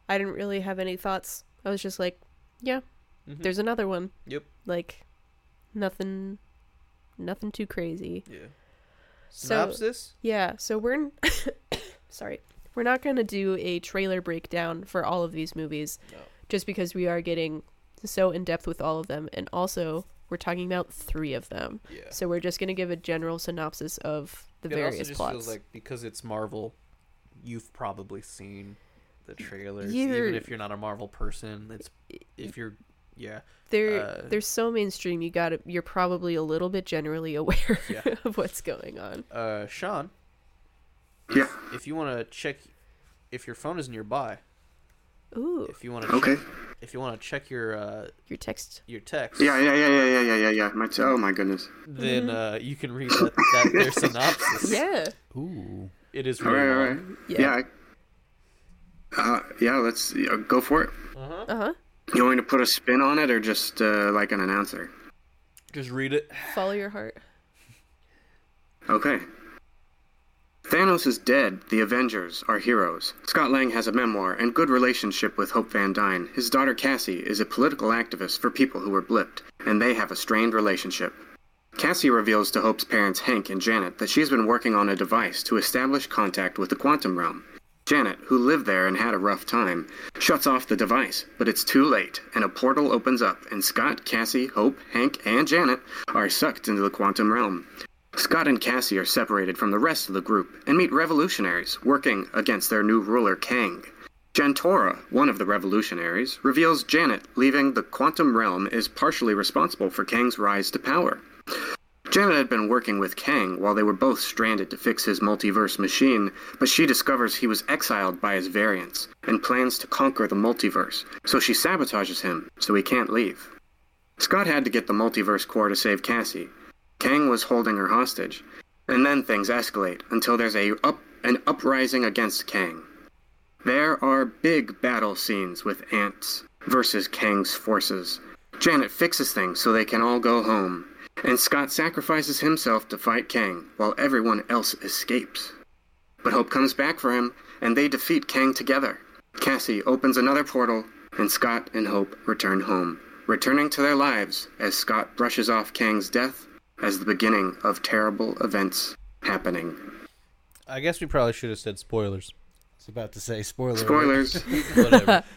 I didn't really have any thoughts. I was just like, yeah, Mhm. there's another one. Yep. Like, nothing, nothing too crazy. Yeah. So Synopsis? yeah, so we're n- sorry, we're not gonna do a trailer breakdown for all of these movies, No. Just because we are getting so in depth with all of them, and also we're talking about three of them. Yeah. So we're just gonna give a general synopsis of the it various also just plots. feels like because it's Marvel, you've probably seen the trailers. You're- Even if you're not a Marvel person, it's if you're yeah. they're uh, they're so mainstream. You got to You're probably a little bit generally aware Yeah. of what's going on. Uh, Sean, Yeah. if you want to check if your phone is nearby, Ooh. if you want to Okay. check, if you want to check your uh, Your text. your text, Yeah, yeah, yeah, yeah, yeah, yeah, yeah, yeah. My oh my goodness. then uh, you can read that, that their synopsis. Yeah. Ooh. It is really right, all long. right. Yeah. Yeah. I- Uh, yeah, let's yeah, go for it. Uh-huh. Uh huh. You want me to put a spin on it or just uh, like an announcer? Just read it. Follow your heart. Okay. Thanos is dead. The Avengers are heroes. Scott Lang has a memoir and good relationship with Hope Van Dyne. His daughter Cassie is a political activist for people who were blipped, and they have a strained relationship. Cassie reveals to Hope's parents Hank and Janet that she has been working on a device to establish contact with the quantum realm. Janet, who lived there and had a rough time, shuts off the device, but it's too late, and a portal opens up, and Scott, Cassie, Hope, Hank, and Janet are sucked into the quantum realm. Scott and Cassie are separated from the rest of the group and meet revolutionaries working against their new ruler, Kang. Jentorra, one of the revolutionaries, reveals Janet leaving the quantum realm is partially responsible for Kang's rise to power. Janet had been working with Kang while they were both stranded to fix his multiverse machine, but she discovers he was exiled by his variants and plans to conquer the multiverse, so she sabotages him so he can't leave. Scott had to get the multiverse core to save Cassie. Kang was holding her hostage, and then things escalate until there's a up an uprising against Kang. There are big battle scenes with ants versus Kang's forces. Janet fixes things so they can all go home, and Scott sacrifices himself to fight Kang while everyone else escapes. But Hope comes back for him, and they defeat Kang together. Cassie opens another portal, and Scott and Hope return home, returning to their lives as Scott brushes off Kang's death as the beginning of terrible events happening. I guess we probably should have said spoilers. I was about to say spoiler. alert. Spoilers. Whatever.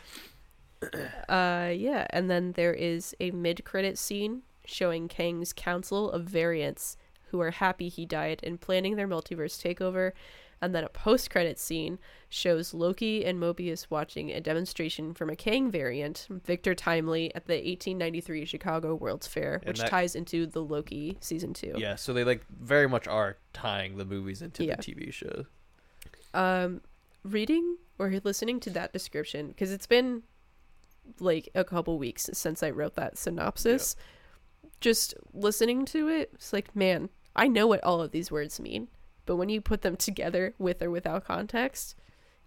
Uh, yeah, and then there is a mid-credit scene showing Kang's council of variants who are happy he died and planning their multiverse takeover. And then a post-credit scene shows Loki and Mobius watching a demonstration from a Kang variant, Victor Timely, at the 1893 Chicago World's Fair, which that- ties into the Loki season two. yeah, so they like very much are tying the movies into Yeah. the TV show. um reading or listening to that description because it's been like a couple weeks since i wrote that synopsis just listening to it it's like man i know what all of these words mean but when you put them together with or without context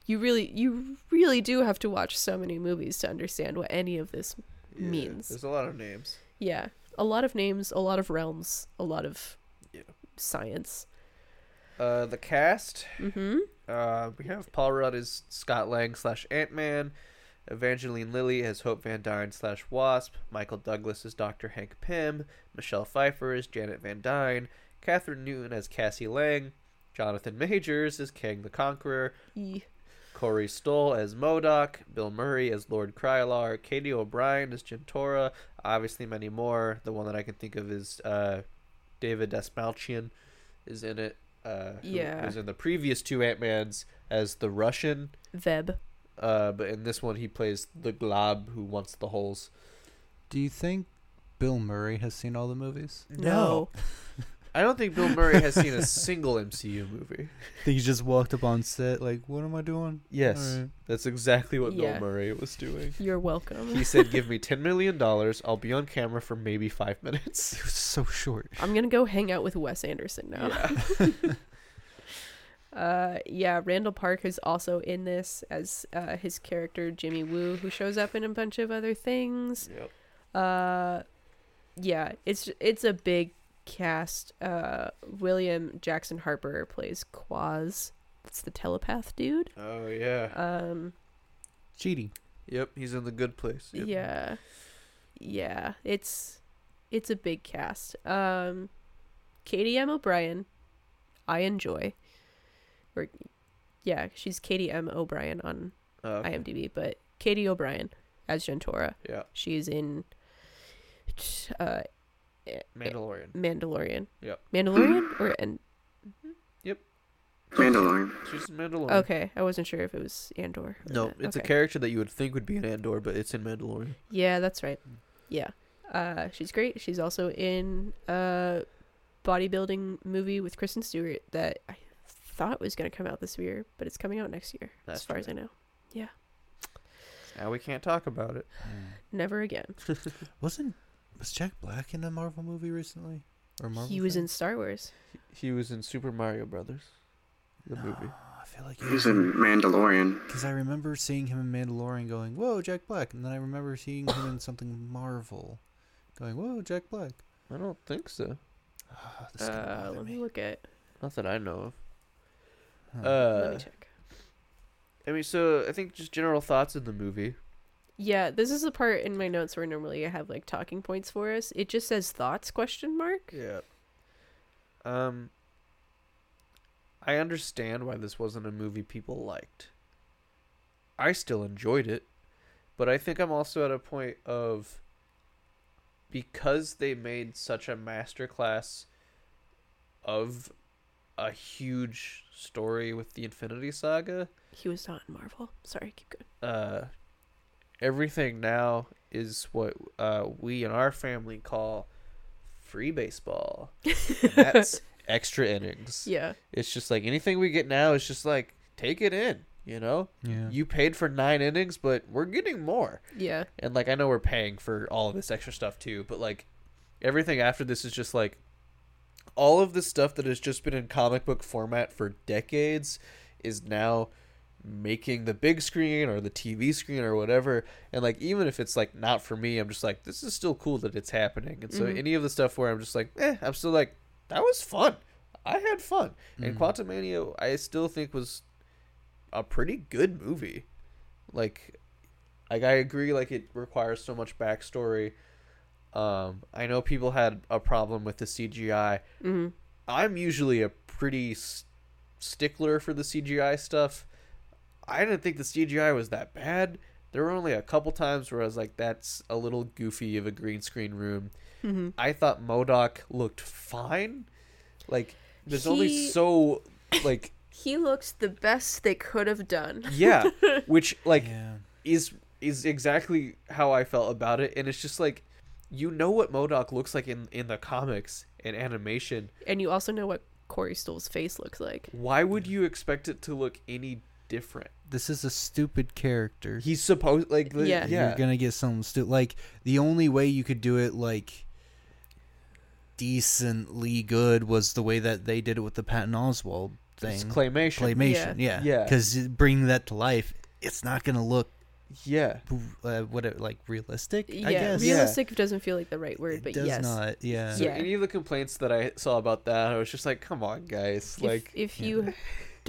you really you really do have to watch so many movies to understand what any of this Yeah, means There's a lot of names. yeah a lot of names a lot of realms a lot of Yeah. science Uh, the cast. mm-hmm Uh, we have Paul Rudd as Scott Lang slash Ant Man, Evangeline Lilly as Hope Van Dyne slash Wasp, Michael Douglas as Dr. Hank Pym, Michelle Pfeiffer as Janet Van Dyne, Kathryn Newton as Cassie Lang, Jonathan Majors as Kang the Conqueror, Ye- Corey Stoll as MODOK, Bill Murray as Lord Krylar, Katy O'Brian as Jentorra, obviously many more. The one that I can think of is uh, David Dastmalchian is in it. Uh, who Yeah. was in the previous two Ant Mans as the Russian, Veb. uh, but in this one he plays the Glob who wants the holes. Do you think Bill Murray has seen all the movies? No. I don't think Bill Murray has seen a single MCU movie. I think he just walked up on set like, "What am I doing?" Yes, Alright. that's exactly what Yeah. Bill Murray was doing. You're welcome. He said, "Give me ten million dollars. I'll be on camera for maybe five minutes." It was so short. I'm gonna go hang out with Wes Anderson now. Yeah. Uh, yeah, Randall Park is also in this as uh, his character Jimmy Woo, who shows up in a bunch of other things. Yep. Uh, yeah, it's it's a big cast. Uh, William Jackson Harper plays Quaz. It's the telepath dude. Oh yeah. Um, Cheating. Yep. He's in the good place. Yep. yeah, yeah, it's it's a big cast. Um, Katy M. O'Brian, I enjoy. Or, yeah, she's Katy M. O'Brian on Oh, okay. IMDb, but Katy O'Brian as Jentorra. Yeah. She's in uh, Eh, Mandalorian. Mandalorian. Yep. Mandalorian or and mm-hmm. Yep. Mandalorian. She's Mandalorian. okay, I wasn't sure if it was Andor. No, not. it's a character that you would think would be in Andor, but it's in Mandalorian. Yeah, that's right. Mm. Yeah. Uh, she's great. She's also in a bodybuilding movie with Kristen Stewart that I thought was going to come out this year, but it's coming out next year, That's as far as. I know. Yeah. Now we can't talk about it. Hmm. Never again. Wasn't was Jack Black in a Marvel movie recently? Or Marvel? he was thing? in Star Wars. He was in Super Mario Brothers, the movie. I feel like He he was was in Mandalorian. because I remember seeing him in Mandalorian, going, "Whoa, Jack Black," and then I remember seeing him in something Marvel, going, "Whoa, Jack Black." I don't think so. Ah, this Uh, let me me. look at. Not that I know of. Huh. let me Uh, check. I mean, so I think just general thoughts in the movie. Yeah, this is the part in my notes where normally I have like talking points for us. It just says thoughts question mark. Yeah. Um. I understand why this wasn't a movie people liked. I still enjoyed it, but I think I'm also at a point of because they made such a masterclass of a huge story with the Infinity Saga. He was not in Marvel. Sorry, keep going. uh, everything now is what uh, we in our family call free baseball. And that's extra innings. Yeah. It's just like anything we get now is just like take it in. You know, yeah. you paid for nine innings, but we're getting more. Yeah. And like I know we're paying for all of this extra stuff too, but like everything after this is just like all of the stuff that has just been in comic book format for decades is now making the big screen or the TV screen or whatever. And like even if it's like not for me, I'm just like this is still cool that it's happening. And so Mhm. any of the stuff where I'm just like, eh, I'm still like that was fun. I had fun. And Mhm. Quantumania I still think was a pretty good movie. Like like I agree like it requires so much backstory. Um I know people had a problem with the CGI. hmm I'm usually a pretty stickler for the CGI stuff. I didn't think the CGI was that bad. There were only a couple times where I was like, "That's a little goofy of a green screen room." hmm I thought MODOK looked fine. Like, there's only so, like, He looks the best they could have done. yeah, which like yeah. is is exactly how I felt about it, and it's just like, you know what MODOK looks like in in the comics and animation. And you also know what Corey Stoll's face looks like. Why would you expect it to look any different? This is a stupid character. He's supposed like the, Yeah. yeah You're gonna get something stupid. Like the only way you could do it like decently good was the way that they did it with the Patton Oswalt thing. it's claymation. Claymation, yeah, Yeah. Because bringing that to life, it's not gonna look yeah, uh, what it, like realistic. I yeah, guess. realistic doesn't feel like the right word, It but does yes. not. Yeah. So Yeah. any of the complaints that I saw about that, I was just like, come on, guys, If, like if yeah. you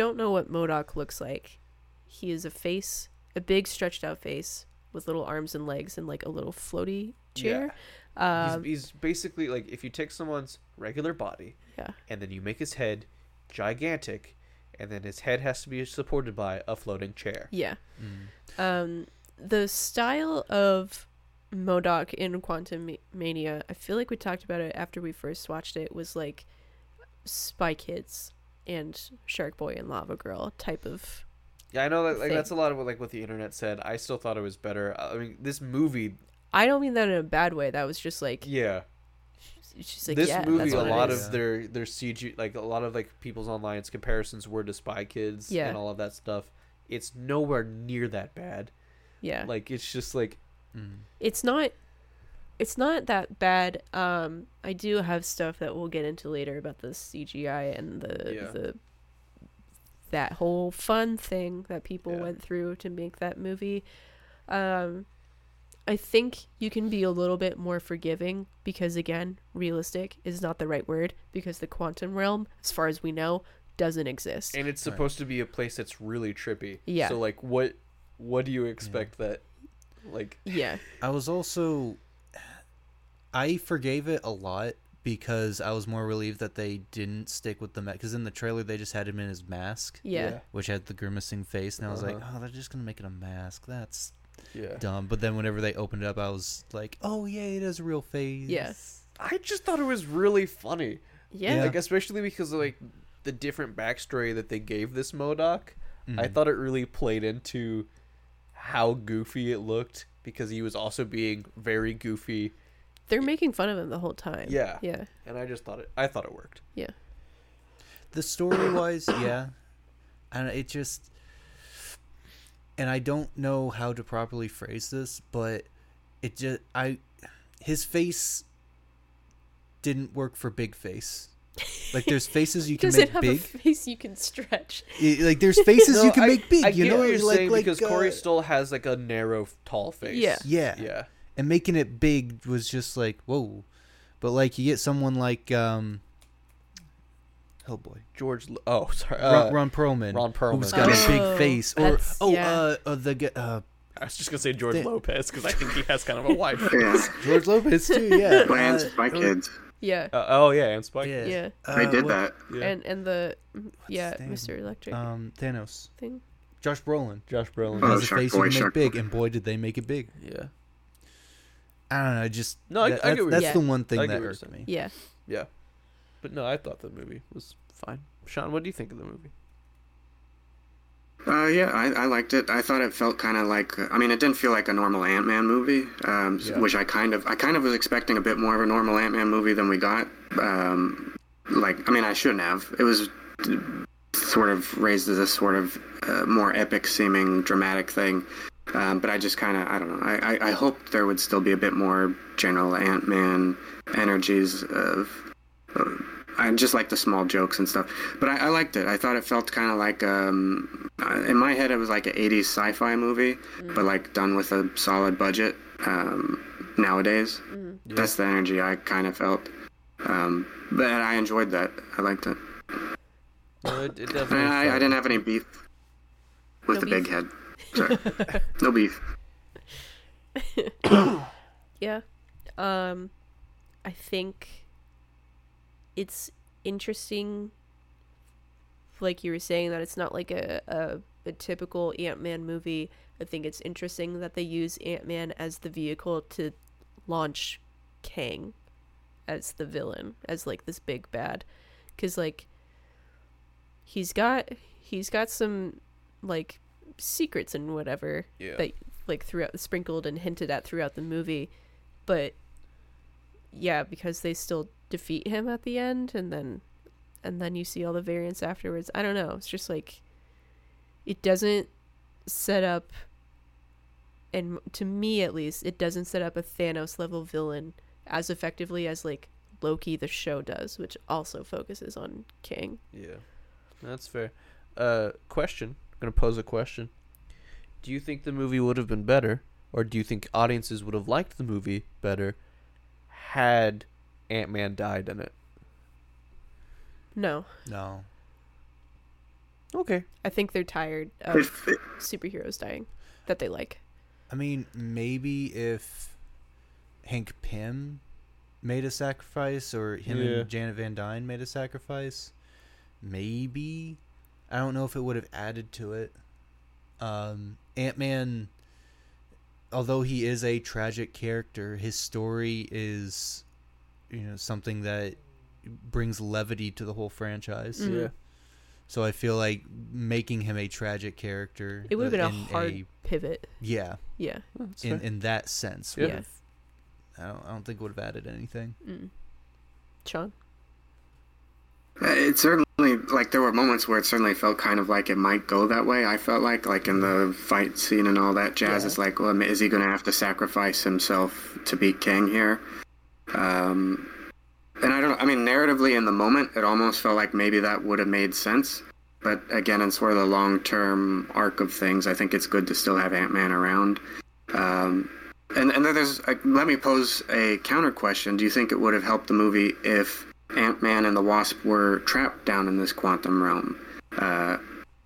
don't know what MODOK looks like, he is a face, a big stretched out face with little arms and legs and like a little floaty chair. yeah. Um, he's, he's basically like if you take someone's regular body yeah. and then you make his head gigantic, and then his head has to be supported by a floating chair. Yeah. Mm. Um, the style of MODOK in Quantum Mania, I feel like we talked about it after we first watched it, was like Spy Kids and Shark Boy and Lava Girl type of. Yeah, I know that like Thing. that's a lot of what like what the internet said. I still thought it was better. I mean, this movie, I don't mean that in a bad way. That was just like yeah, she's like this yeah, movie, a lot of their their CG, like a lot of like people's online comparisons were to Spy Kids Yeah. and all of that stuff. It's nowhere near that bad. yeah. Like it's just like Mm. it's not it's not that bad um i do have stuff that we'll get into later about the cgi and the Yeah. the that whole fun thing that people Yeah. went through to make that movie um i think you can be a little bit more forgiving because again realistic is not the right word because the quantum realm as far as we know doesn't exist and it's Right. supposed to be a place that's really trippy. Yeah. So like what what do you expect that like yeah I was also I forgave it a lot because I was more relieved that they didn't stick with the mask. Because in the trailer they just had him in his mask, yeah which had the grimacing face, and I was like, Uh-huh. oh, they're just gonna make it a mask. That's yeah. dumb. But then whenever they opened it up, I was like, oh yeah, it has a real face. Yeah. I just thought it was really funny. yeah, Yeah. Like especially because of like the different backstory that they gave this Modoc. I Mhm. thought it really played into how goofy it looked because he was also being very goofy they're making fun of him the whole time Yeah. yeah and I just thought it I thought it worked. Yeah. The story wise, yeah, and it just and I don't know how to properly phrase this, but it just I his face didn't work for big face. Like there's faces you can make have big. a face you can stretch. I- like there's faces No, you can I- make big. I you get know, what you're like, saying like, because Corey uh, Stoll has like a narrow, tall face. Yeah. yeah, Yeah. And making it big was just like whoa. But like you get someone like um, Hellboy, George. L- Oh, sorry. Ron, Uh, Ron Perlman, Ron Perlman. who's got a Oh, big face, or oh, yeah. uh, uh, the uh, I was just gonna say George They- Lopez because I think he has kind of a wide face. Yeah. George Lopez too. Yeah, Plans, uh, Spy Kids. Yeah. Uh, oh yeah, and Spike. yeah. Yeah. They Uh, did what- that. Yeah. And and the yeah, his? Mr. Electric Um, Thanos, thing. Josh Brolin. Josh Brolin. Oh, has a face Boy, you can make Shark big, Boy. and boy, did they make it big. Yeah. I don't know. I just No, I- that- I get that's, what that's you're the saying. one thing I that what you're irked me. Yeah. Yeah. But no, I thought the movie was fine. Sean, what do you think of the movie? Uh, yeah, I, I liked it. I thought it felt kind of like. I mean, it didn't feel like a normal Ant Man movie, um, Yeah. which I kind of. I kind of was expecting a bit more of a normal Ant Man movie than we got. Um, like, I mean, I shouldn't have. It was sort of raised as a sort of uh, more epic seeming dramatic thing. Um, but I just kind of, I don't know. I, I, I hoped there would still be a bit more general Ant Man energies of. Uh, I just like the small jokes and stuff, but I, I liked it. I thought it felt kind of like, um, uh, in my head, it was like an '80s sci-fi movie, but like done with a solid budget. Um, nowadays, that's the energy I kind of felt. Um, but I enjoyed that. I liked it. No, it, it definitely. I, I didn't have any beef with No the beef? big head. Sorry, no beef. Yeah. Um I think it's interesting like you were saying that it's not like a a, a typical Ant-Man movie. I think it's interesting that they use Ant-Man as the vehicle to launch Kang as the villain, as like this big bad cuz like he's got he's got some like secrets and whatever Yeah. that like throughout sprinkled and hinted at throughout the movie but yeah because they still defeat him at the end and then and then you see all the variants afterwards i don't know it's just like it doesn't set up and to me at least it doesn't set up a thanos level villain as effectively as like loki the show does which also focuses on Kang Yeah, that's fair. Uh, question. I'm gonna pose a question. Do you think the movie would have been better, or do you think audiences would have liked the movie better had Ant Man died in it? no No, Okay. i think they're tired of superheroes dying that they like I mean maybe if Hank Pym made a sacrifice, or him Yeah. and Janet Van Dyne made a sacrifice, maybe. I don't know if it would have added to it. Um, Ant Man, although he is a tragic character, his story is, you know, something that brings levity to the whole franchise. Mhm. Yeah. So I feel like making him a tragic character. it would have been a in hard pivot yeah, yeah in fair. in that sense. Yeah. would've- I don't. I don't think it would have added anything. Mm. Sean? It certainly like there were moments where it certainly felt kind of like it might go that way. I felt like like in the fight scene and all that jazz. Yeah. It's like, well, is he going to have to sacrifice himself to beat Kang here? Um, and I don't. know. I mean, narratively in the moment, it almost felt like maybe that would have made sense. But again, in sort of the long-term arc of things, I think it's good to still have Ant Man around. Um, and and then there's uh, let me pose a counter question. Do you think it would have helped the movie if Ant Man and the Wasp were trapped down in this quantum realm, uh,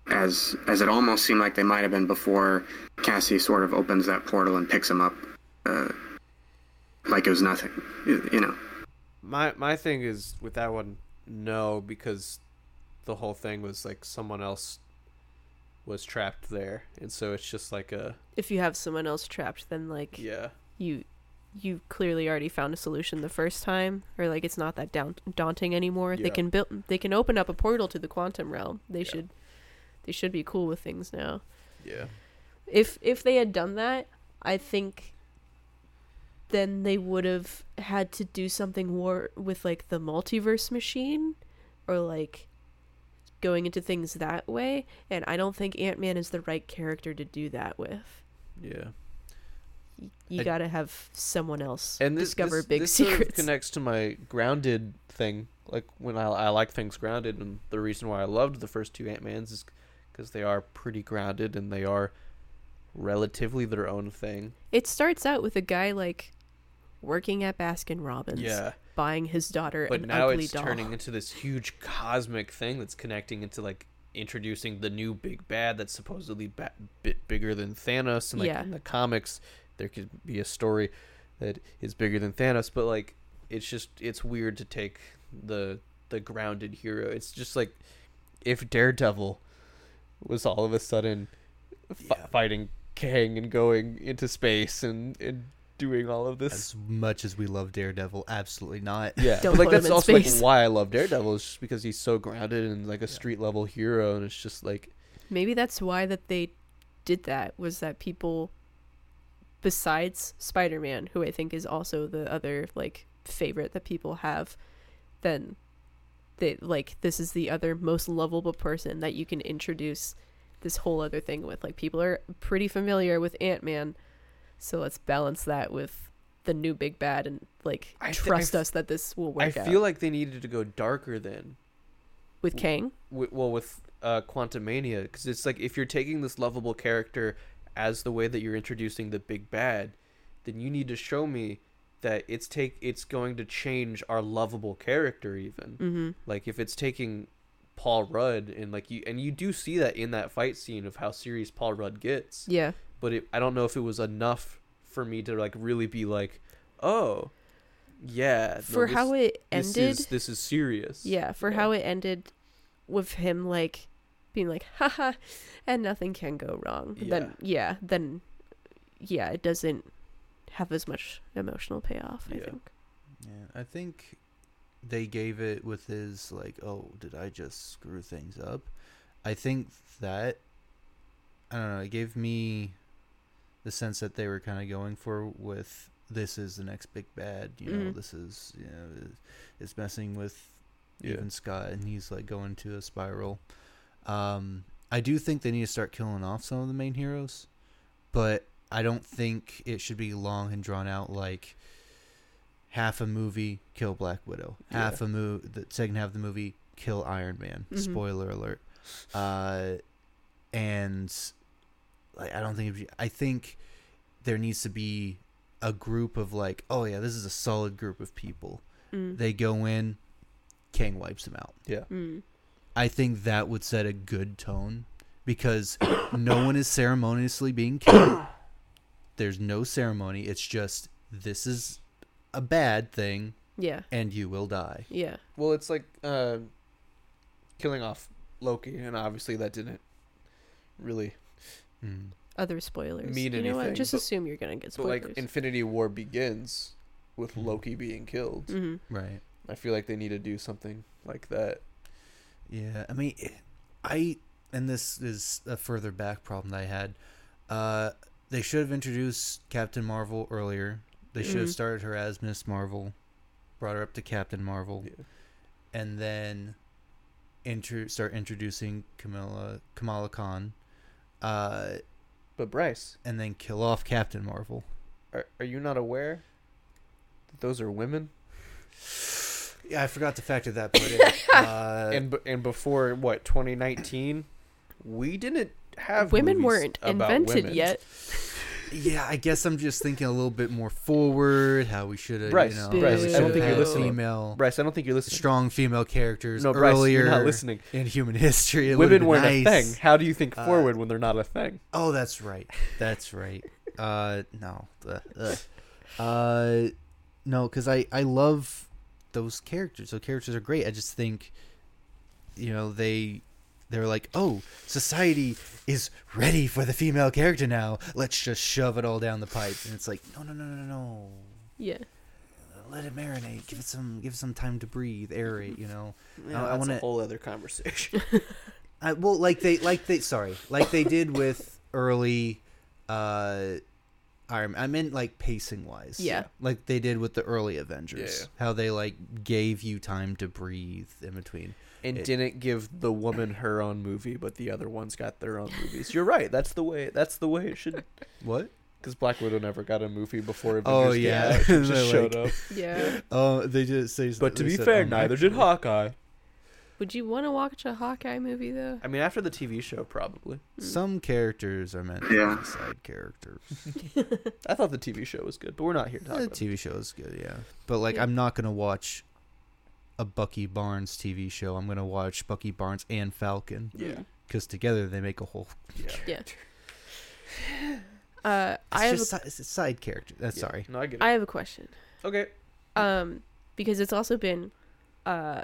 as as it almost seemed like they might have been before Cassie sort of opens that portal and picks him up, uh, like it was nothing, you, you know. My my thing is with that one, no, because the whole thing was like someone else was trapped there, and so it's just like a If you have someone else trapped, then like yeah, you you clearly already found a solution the first time, or like it's not that down- daunting anymore. They can build, they can open up a portal to the quantum realm. They Yeah. should, they should be cool with things now. yeah, If if they had done that, I think then they would have had to do something more with like the multiverse machine or like going into things that way, and I don't think Ant Man is the right character to do that with. Yeah. You I- gotta have someone else and this, discover this, big this sort of secrets. connects to my grounded thing. Like when I I like things grounded, and the reason why I loved the first two Ant Mans is because they are pretty grounded and they are relatively their own thing. It starts out with a guy like working at Baskin Robbins, Yeah, buying his daughter but an now ugly it's doll. turning into this huge cosmic thing that's connecting into like introducing the new big bad that's supposedly ba- bit bigger than Thanos. And like Yeah. in the comics, there could be a story that is bigger than Thanos, but like it's just it's weird to take the the grounded hero. It's just like if Daredevil was all of a sudden f- Yeah. fighting Kang and going into space and and doing all of this. As much as we love Daredevil, absolutely not. Yeah, Don't like that's in also like why I love Daredevil is just because he's so grounded and like a street level hero, and it's just like Maybe that's why that they did that was that people besides Spider-Man, who I think is also the other like favorite that people have, then they like this is the other most lovable person that you can introduce this whole other thing with. Like people are pretty familiar with Ant-Man, so let's balance that with the new big bad and like I thi- trust us that this will I work out I feel like they needed to go darker then. with Kang. Wi- well, with uh, Quantumania, because it's like if you're taking this lovable character as the way that you're introducing the big bad, then you need to show me that it's take it's going to change our lovable character even. Mm-hmm. Like if it's taking Paul Rudd and like you and you do see that in that fight scene of how serious Paul Rudd gets. Yeah. But it, I don't know if it was enough for me to like really be like, "Oh, yeah." no, For this- how it this ended, is this is serious. Yeah, for Yeah. how it ended with him like being like, haha, and nothing can go wrong. Then yeah, then yeah, it doesn't have as much emotional payoff, I Yeah. think. Yeah, I think they gave it with his like, oh, did I just screw things up? I think that I don't know. It gave me the sense that they were kind of going for with this is the next big bad. You know, Mhm. this is you know, it's messing with Yeah. even Scott, and he's like going to a spiral. Um, I do think they need to start killing off some of the main heroes, but I don't think it should be long and drawn out like half a movie kill Black Widow, half a movie the second half of the movie kill Iron Man. Mhm. Spoiler alert. Uh, and like I don't think it'd be, I think there needs to be a group of like, oh yeah, this is a solid group of people. Mm. They go in, Kang wipes them out. Yeah. Mm. I think that would set a good tone because no one is ceremoniously being killed. There's no ceremony. It's just this is a bad thing Yeah, and you will die. yeah. Well, it's like uh, killing off Loki, and obviously that didn't really. Mm. Other spoilers. Mean you know what? anything, Just but- assume you're gonna get But spoilers. like Infinity War begins with Mhm. Loki being killed. hmm Right. I feel like they need to do something like that. Yeah, I mean, I and this is a further back problem that I had. Uh, they should have introduced Captain Marvel earlier. They should have Mhm. started her as Miss Marvel, brought her up to Captain Marvel, Yeah. and then intro start introducing Kamala Kamala Khan, uh, But Bryce, and then kill off Captain Marvel. are are you not aware that those are women? Yeah, I forgot to factor that part in. Uh, and b- and before what 2019, we didn't have Women weren't about invented women. yet. yeah, I guess I'm just thinking a little bit more forward. How we should have, Bryce, you know, Bryce, I don't think you're had listening. Female, Bryce, I don't think you're listening. strong female characters No, Bryce, earlier you're not listening. in human history. It Women weren't nice. a thing. How do you think Uh, forward when they're not a thing? Oh, that's right. That's right. Uh, no. Ugh, ugh. Uh, no, because I I love those characters. Those characters are great. I just think, you know, they they're like, oh, society is ready for the female character now. Let's just shove it all down the pipe. And it's like, no, no, no, no, no. Yeah. Let it marinate. Give it some. Give it some time to breathe. Aerate. You know. Yeah, I that's wanna- a whole other conversation. I, well, like they, like they, sorry, like they did with early, uh, Iron. Man. I meant like pacing wise. Yeah. Like they did with the early Avengers. Yeah. How they like gave you time to breathe in between. and It- didn't give the woman her own movie, but the other ones got their own movies. You're right. That's the way. That's the way it should. What? Because Black Widow never got a movie before. Oh, Avengers came yeah. out. Just showed like- up. Yeah. Oh, they just say. But to be said, fair, um, neither did Hawkeye. Would you want to watch a Hawkeye movie though? I mean, after the TV show, probably. Some characters are meant to Yeah. be side characters. I thought the TV show was good, but we're not here to talk The about. TV show is good, yeah. But like, Yeah. I'm not gonna watch a Bucky Barnes TV show. I'm gonna watch Bucky Barnes and Falcon. Yeah. because together they make a whole. Yeah. Uh, It's I have just a, si- it's a side character. That's Yeah. sorry. No, I get it. I have a question. okay. Um, because it's also been, uh,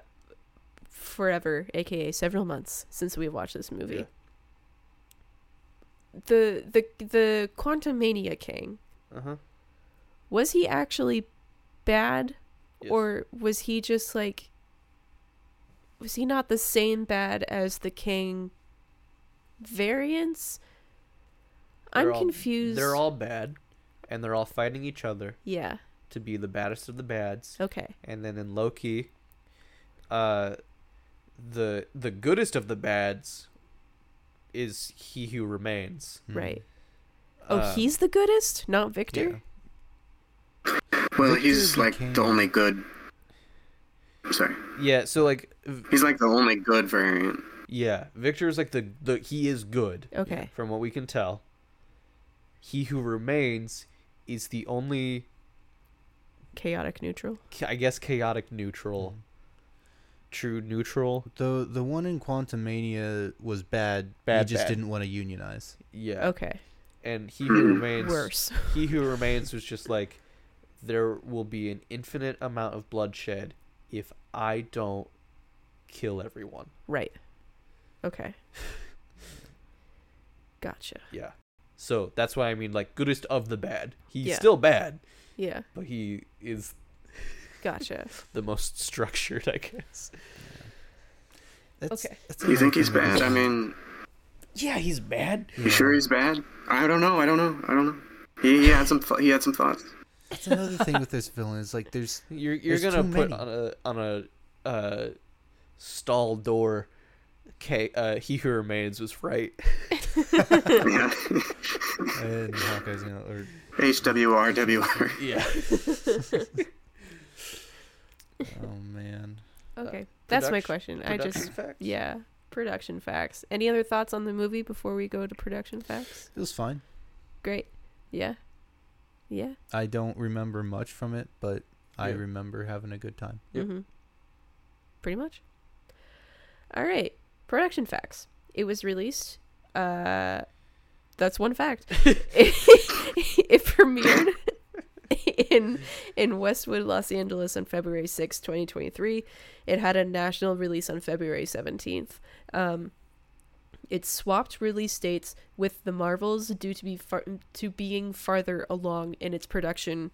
forever, aka several months since we watched this movie. Yeah. The the the Quantumania King Uh huh. was he actually bad Yes. or was he just like was he not the same bad as the king variants i'm all- confused They're all bad, and they're all fighting each other yeah to be the baddest of the bads. okay And then in Loki, uh, the the goodest of the bads is he who remains. Hmm. right oh Uh, he's the goodest not victor Yeah. Well, Victor he's like became- the only good. I'm sorry. Yeah. So like, He's like the only good variant. yeah, Victor is like the the he is good. okay From what we can tell, he who remains is the only, chaotic neutral I guess, chaotic neutral, true neutral. The the one in Quantumania was bad. Bad, He just bad. didn't want to unionize. Yeah. okay And he who remains worse he who remains was just like there will be an infinite amount of bloodshed if I don't kill everyone. right okay gotcha Yeah. So that's why I mean like goodest of the bad. He's Yeah. still bad, yeah but he is gotcha the most structured, I guess. That's, Okay. that's You think he's bad? I mean, Yeah, he's bad. you sure he's bad? I don't know. I don't know. I don't know. He, he had some. th- He had some thoughts. That's another thing with this villain is like there's You're you're There's gonna put many. on a on a uh stall door K uh he who remains was right. yeah. and Hawkeye's gonna or HWR, Yeah. oh man. okay that's my question i just facts? Yeah, production facts. Any other thoughts on the movie before we go to production facts? It was fine. Great. Yeah. Yeah. I don't remember much from it, but I remember having a good time. Yep. Mm-hmm. Pretty much. All right. Production facts. It was released. Uh, that's one fact. it, it premiered in in Westwood, Los Angeles on February sixth, 2023. It had a national release on February 17th. Um, it swapped release dates with the Marvels due to be far- to being farther along in its production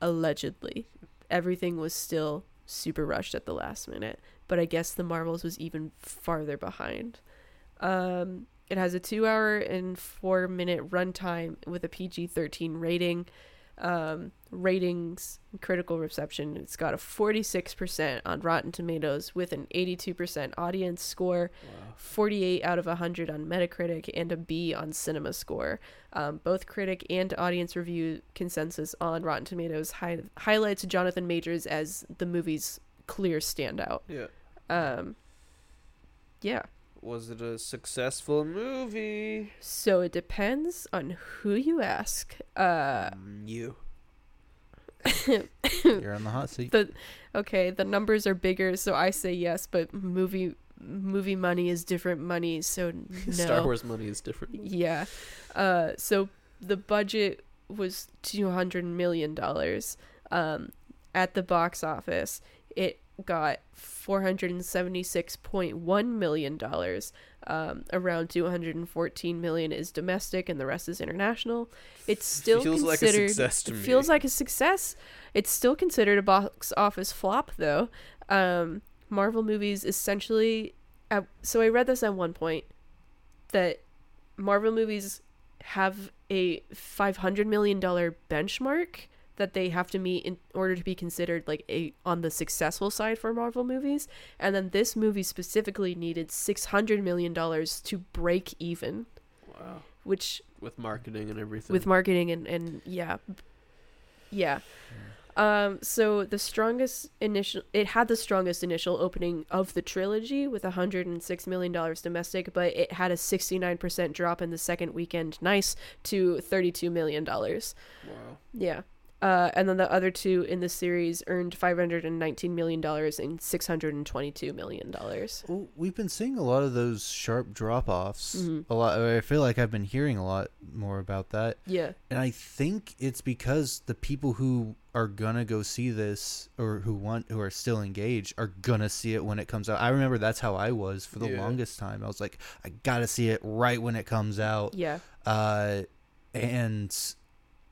allegedly. Everything was still super rushed at the last minute, but I guess the Marvels was even farther behind. Um, it has a two hour and four minute runtime with a PG 13 rating. Um, ratings, critical reception. It's got a 46% on Rotten Tomatoes with an 82% audience score, 48 out of 100 on Metacritic, and a B on Cinema Score. Um, both critic and audience review consensus on Rotten Tomatoes hi- highlights Jonathan Majors as the movie's clear standout. Yeah. Um, yeah. Was it a successful movie? So it depends on who you ask. Uh, you. You're on the hot seat. the okay, the numbers are bigger, so I say yes, but movie movie money is different money, so no. Star Wars money is different. Yeah. Uh, so the budget was two hundred million dollars. Um, at the box office, it got four hundred and seventy six point one million dollars. Um, around two hundred and fourteen million is domestic, and the rest is international. It's still Feels like a considered. success to it me. feels like a success. It's still considered a box office flop, though. Um, Marvel movies essentially. So I read this at one point that Marvel movies have a five hundred million dollar benchmark that they have to meet in order to be considered like a on the successful side for Marvel movies. And then this movie specifically needed 600 million dollars to break even, Wow. which With marketing and everything. with marketing and and yeah yeah um so the strongest initial it had the strongest initial opening of the trilogy with 106 million dollars domestic but it had a 69% drop in the second weekend nice to 32 million dollars wow. yeah uh, and then the other two in the series earned 519 million dollars and 622 million dollars Well, we've been seeing a lot of those sharp drop offs. Mhm. A lot. I feel like I've been hearing a lot more about that, yeah and I think it's because the people who are gonna go see this or who want who are still engaged are gonna see it when it comes out. I remember that's how I was for the Yeah. longest time. I was like, I gotta see it right when it comes out. yeah uh, and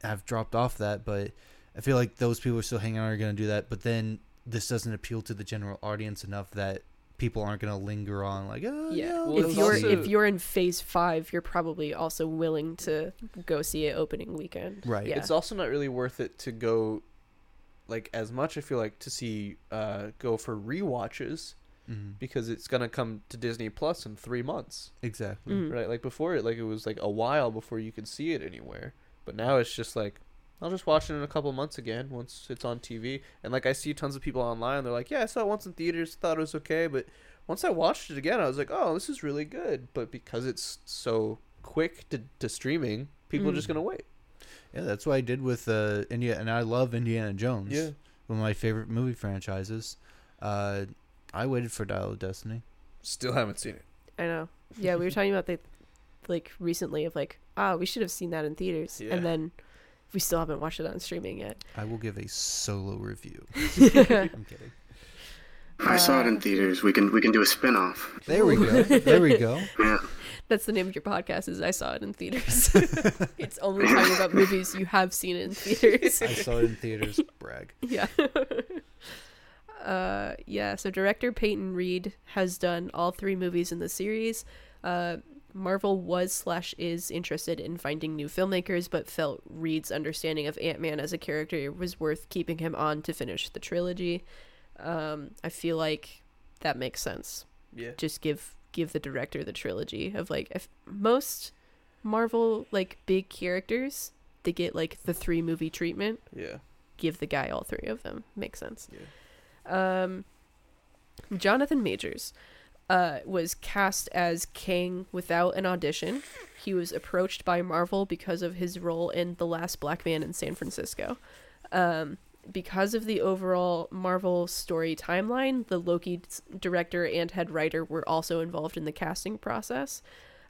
I've dropped off that, but I feel like those people are still hanging out are going to do that. But then this doesn't appeal to the general audience enough that people aren't going to linger on like, oh, yeah yeah, Well, if you're also- if you're in phase five you're probably also willing to go see it opening weekend Right. yeah It's also not really worth it to go, like as much. I feel like to see uh go for rewatches Mhm. because it's gonna come to Disney Plus in three months, exactly. Mhm. right? Like before it, like it was like a while before you could see it anywhere. But now it's just like I'll just watch it in a couple months again once it's on TV. And like I see tons of people online, they're like, "Yeah, I saw it once in theaters, thought it was okay, but once I watched it again, I was like, oh, this is really good." But because it's so quick to to streaming, people are just Mm. gonna wait. Yeah, that's what I did with uh, India, and I love Indiana Jones. Yeah. one of my favorite movie franchises. Uh, I waited for Dial of Destiny. Still haven't seen it. i know yeah we were talking about the like recently of like ah we should have seen that in theaters Yeah. and then we still haven't watched it on streaming yet I will give a solo review. I'm kidding. I saw it Uh, in theaters. We can we can do a spin off. There we go. There we go. Yeah. that's the name of your podcast is i saw it in theaters it's only talking about movies you have seen in theaters I saw it in theaters. Brag. Yeah. uh, yeah. So director Peyton Reed has done all three movies in the series. Uh, Marvel was slash is interested in finding new filmmakers, but felt Reed's understanding of Ant Man as a character was worth keeping him on to finish the trilogy. Um, I feel like that makes sense. Yeah. Just give give the director the trilogy of like if most Marvel like big characters they get like the three movie treatment Yeah. give the guy all three of them. Makes sense. Yeah. Um, Jonathan Majors uh, was cast as Kang without an audition. He was approached by Marvel because of his role in The Last Black Man in San Francisco. Um, because of the overall Marvel story timeline, the Loki director and head writer were also involved in the casting process.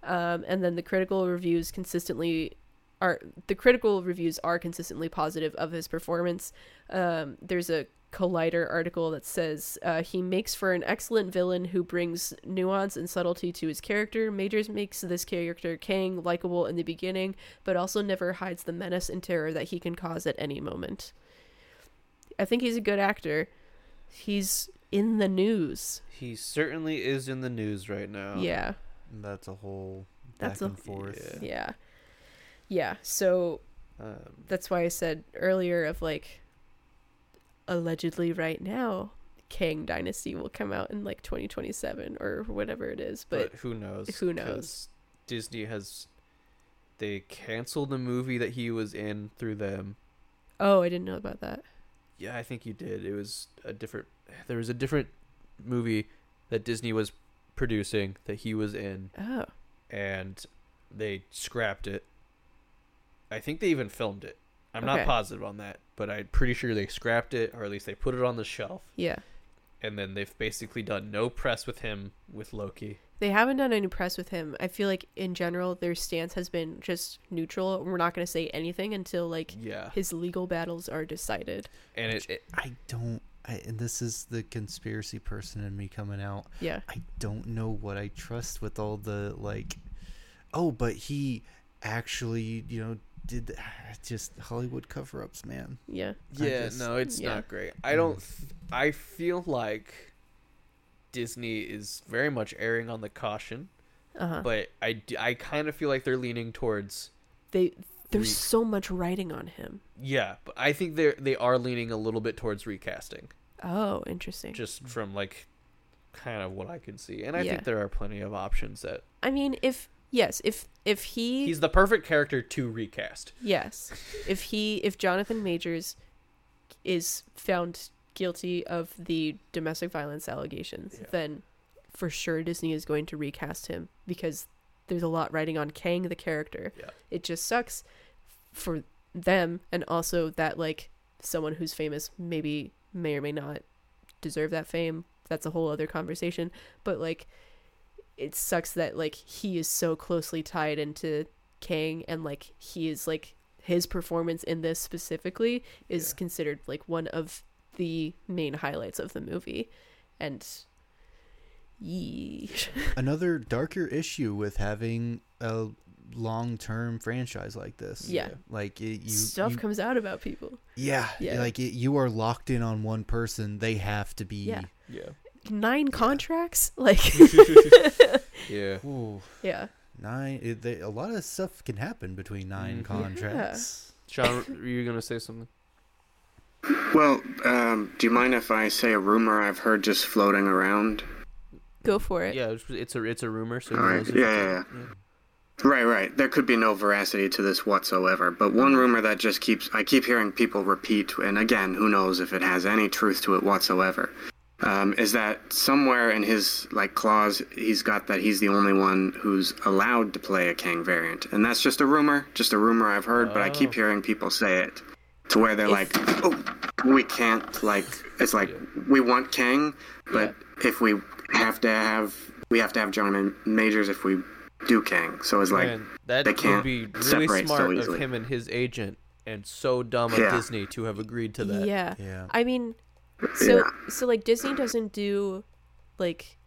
Um, and then the critical reviews consistently are the critical reviews are consistently positive of his performance. Um, there's a Collider article that says uh, he makes for an excellent villain who brings nuance and subtlety to his character. Majors makes this character Kang likable in the beginning, but also never hides the menace and terror that he can cause at any moment. I think he's a good actor. He's in the news. He certainly is in the news right now. Yeah. That's a whole That's a- forth. Yeah. Yeah. Yeah. So Um, that's why I said earlier of like allegedly right now Kang Dynasty will come out in like 2027 or whatever it is, but, but, who knows? who knows? Disney has they canceled the movie that he was in through them. oh, I didn't know about that. Yeah, I think you did. It was a different. There was a different movie that Disney was producing that he was in, Oh. and they scrapped it. I think they even filmed it. I'm not positive on that, but I'm pretty sure they scrapped it, or at least they put it on the shelf. Yeah. And then they've basically done no press with him with Loki. They haven't done any press with him. I feel like in general their stance has been just neutral. We're not going to say anything until like Yeah, his legal battles are decided. and it, it I don't. I, and this is the conspiracy person in me coming out. Yeah. I don't know what I trust with all the like. Oh, but he actually, you know, did the- just Hollywood cover-ups, man. Yeah. Yeah, just- no, it's yeah. not great. I don't. Th- I feel like Disney is very much erring on the caution, Uh-huh. but I, d- I kind of feel like they're leaning towards they There's re- so much writing on him. yeah, but I think they are they are leaning a little bit towards recasting, Oh, interesting. just from like kind of what I can see, and I Yeah. think there are plenty of options that I mean, if yes, if if he he's the perfect character to recast. yes, if he if Jonathan Majors is found guilty of the domestic violence allegations, Yeah. then for sure Disney is going to recast him because there's a lot riding on Kang the character. Yeah. It just sucks for them and also that like someone who's famous maybe may or may not deserve that fame. That's a whole other conversation, but like it sucks that like he is so closely tied into Kang and like he is like his performance in this specifically is Yeah. considered like one of the main highlights of the movie and yee Another darker issue with having a long-term franchise like this. Yeah. Like it, you, stuff you- comes out about people yeah, Yeah. Like it, you are locked in on one person. They have to be. Yeah. Yeah, nine contracts like yeah. Ooh, yeah nine. It, they, a lot of stuff can happen between 9 Mhm. contracts. Sean, were you gonna say something? Well, um, do you mind if I say a rumor I've heard just floating around? go for it Yeah, it's, it's a it's a rumor. So All who right. knows Yeah, yeah, Right, right. There could be no veracity to this whatsoever. But one rumor that just keeps I keep hearing people repeat, and again, who knows if it has any truth to it whatsoever, um, is that somewhere in his like clause he's got that he's the only one who's allowed to play a Kang variant, and that's just a rumor, just a rumor I've heard. But I keep Oh. hearing people say it to where they're If- like, oh, we can't like it's like we want Kang, but if we have to have we have to have John Majors if we do Kang. So it's like Man, that they would can't be really separate so smart of him and his agent, and so dumb of Yeah. Disney to have agreed to that. yeah Yeah. i mean so Yeah. so like disney doesn't do like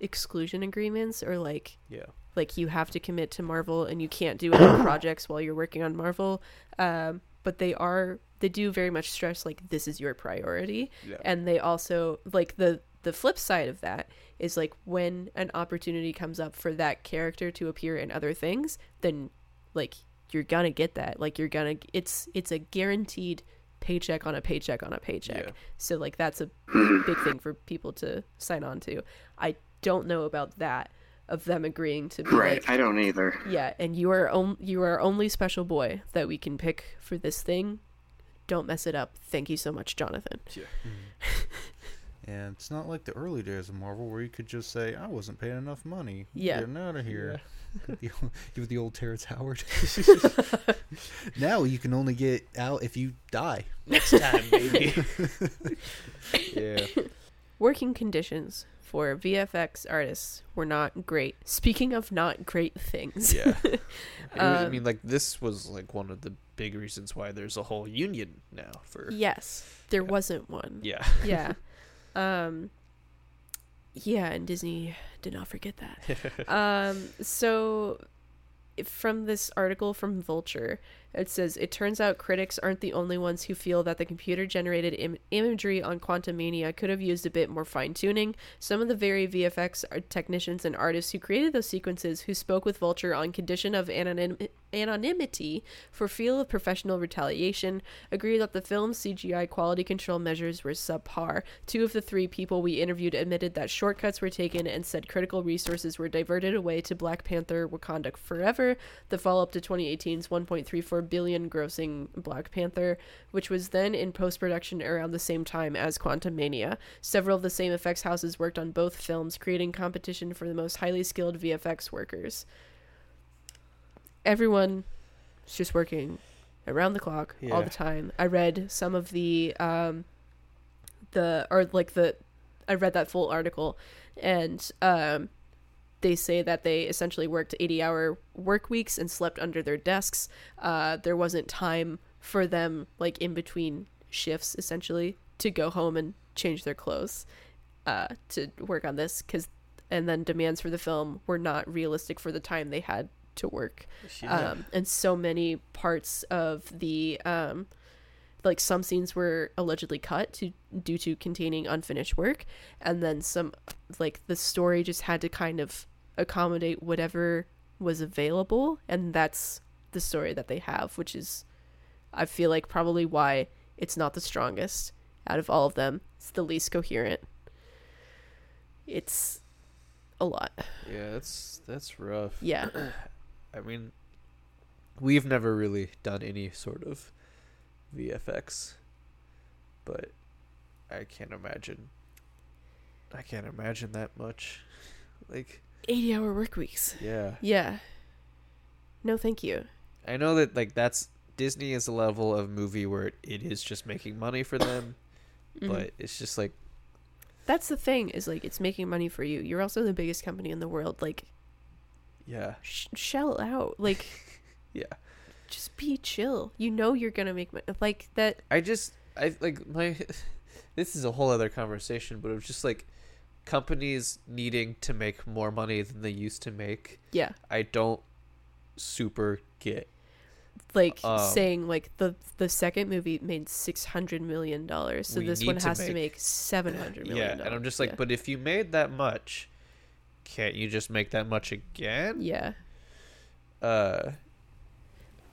exclusion agreements or like Yeah. like you have to commit to Marvel and you can't do any projects while you're working on Marvel. Um, but they are they do very much stress like this is your priority, Yeah. and they also like the the flip side of that is like when an opportunity comes up for that character to appear in other things, then like you're gonna get that. Like you're gonna it's it's a guaranteed paycheck on a paycheck on a paycheck. Yeah. So like that's a big thing for people to sign on to. I don't know about that of them agreeing to be Right, like I don't either. yeah, and you are on- you are only special boy that we can pick for this thing. Don't mess it up. Thank you so much, Jonathan. Yeah. Mm. And it's not like the early days of Marvel where you could just say, "I wasn't paying enough money. I'm Yeah. getting out of here." the, old- you the old Terrence Howard. now you can only get out if you die. Next time, baby. yeah. Working conditions for VFX artists were not great. Speaking of not great things. Yeah. It I Um, mean, like this was like one of the big reasons why there's a whole union now for. Yes, there wasn't one. Yeah. Yeah. um yeah, and Disney did not forget that. um so from this article from Vulture, it says it turns out critics aren't the only ones who feel that the computer generated Im- imagery on Quantumania could have used a bit more fine tuning. Some of the very VFX technicians and artists who created those sequences who spoke with Vulture on condition of anonym- anonymity for fear of professional retaliation agree that the film's CGI quality control measures were subpar. Two of the three people we interviewed admitted that shortcuts were taken and said critical resources were diverted away to Black Panther Wakanda Forever, the follow up to 2018's 1.34 billion grossing Black Panther, which was then in post production around the same time as Quantumania. Several of the same effects houses worked on both films, creating competition for the most highly skilled VFX workers. Everyone is just working around the clock all the time. I read some of the um the or like the I read that full article and um they say that they essentially worked 80 hour work weeks and slept under their desks. Uh there wasn't time for them like in between shifts essentially to go home and change their clothes uh to work on this cuz and then demands for the film were not realistic for the time they had to work um, and so many parts of the um, like some scenes were allegedly cut to due to containing unfinished work and then some like the story just had to kind of accommodate whatever was available and that's the story that they have, which is, I feel like probably why it's not the strongest out of all of them. It's the least coherent. It's a lot. Yeah, that's that's rough. Yeah. I mean, we've never really done any sort of VFX, but I can't imagine. I can't imagine that much. Like, 80 hour work weeks. yeah, Yeah. No, thank you. I know that like that's Disney is a level of movie where it, it is just making money for them, Mhm. but it's just like That's the thing is like it's making money for you. You're also the biggest company in the world. Like yeah, sh- shell out. Like yeah. just be chill. You know you're gonna make money. Like that. I just I like my this is a whole other conversation, but it was just like companies needing to make more money than they used to make. Yeah. I don't super get. Like Um, saying like the the second movie made six hundred million dollars, so this one to has to make- make seven hundred Yeah, and I'm just like, but if you made that much, can't you just make that much again? yeah, Uh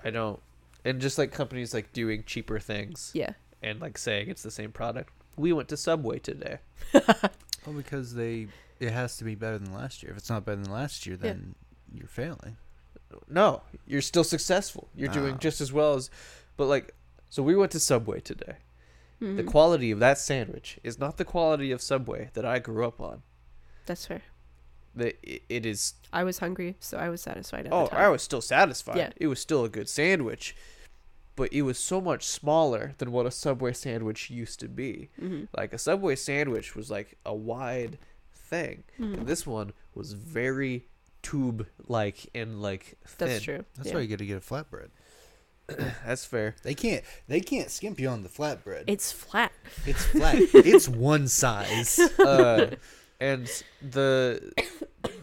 I don't and just like companies like doing cheaper things yeah, and like saying it's the same product. We went to Subway today. Well, because they it has to be better than last year. If it's not better than last year, Yeah. then you're failing. No, you're still successful. You're doing just as well as but like so we went to Subway today. The Mhm. quality of that sandwich is not the quality of Subway that I grew up on. that's fair. The it, it is I was hungry, so I was satisfied at Oh, the time. I was still satisfied. Yeah. It was still a good sandwich. But it was so much smaller than what a Subway sandwich used to be. hmm Like a Subway sandwich was like a wide thing. hmm And this one was very tube like and like thin. That's true. That's yeah. why you got to get a flatbread. That's fair. They can't they can't skimp you on the flatbread. It's flat. it's flat. it's one size. uh, and the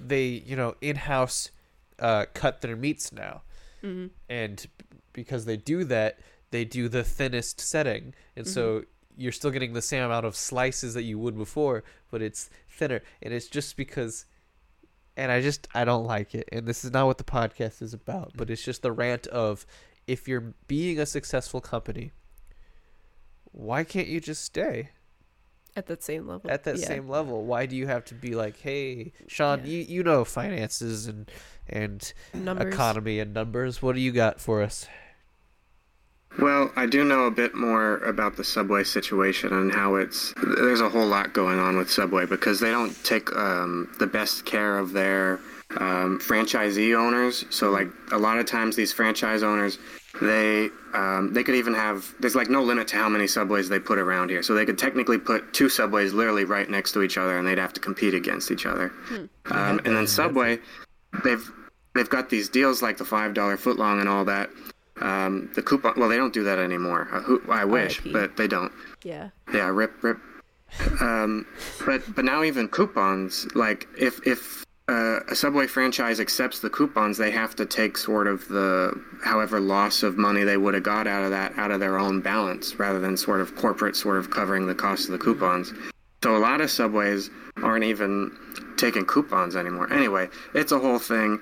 they you know in house uh, cut their meats now, hmm and because they do that, they do the thinnest setting, and so mm-hmm. you're still getting the same amount of slices that you would before, but it's thinner, and it's just because. And I just I don't like it, and this is not what the podcast is about, but it's just the rant of if you're being a successful company, why can't you just stay? At that same level. at that Yeah. same level why do you have to be like hey sean Yeah. you, you know finances and and numbers. economy and numbers what do you got for us Well, I do know a bit more about the Subway situation and how it's. There's a whole lot going on with Subway because they don't take um, the best care of their um, franchisee owners. So, like a lot of times, these franchise owners, they um, they could even have. There's like no limit to how many Subways they put around here. So they could technically put two Subways literally right next to each other, and they'd have to compete against each other. Um, and then Subway, they've they've got these deals like the five dollar footlong and all that. Um, the coupon. Well, they don't do that anymore. Uh, who, I wish, RIP. but they don't. Yeah. Yeah, rip, rip. Um, but but now even coupons, like if if uh, a Subway franchise accepts the coupons, they have to take sort of the however loss of money they would have got out of that out of their own balance, rather than sort of corporate sort of covering the cost of the coupons. So a lot of Subways aren't even taking coupons anymore. Anyway, it's a whole thing.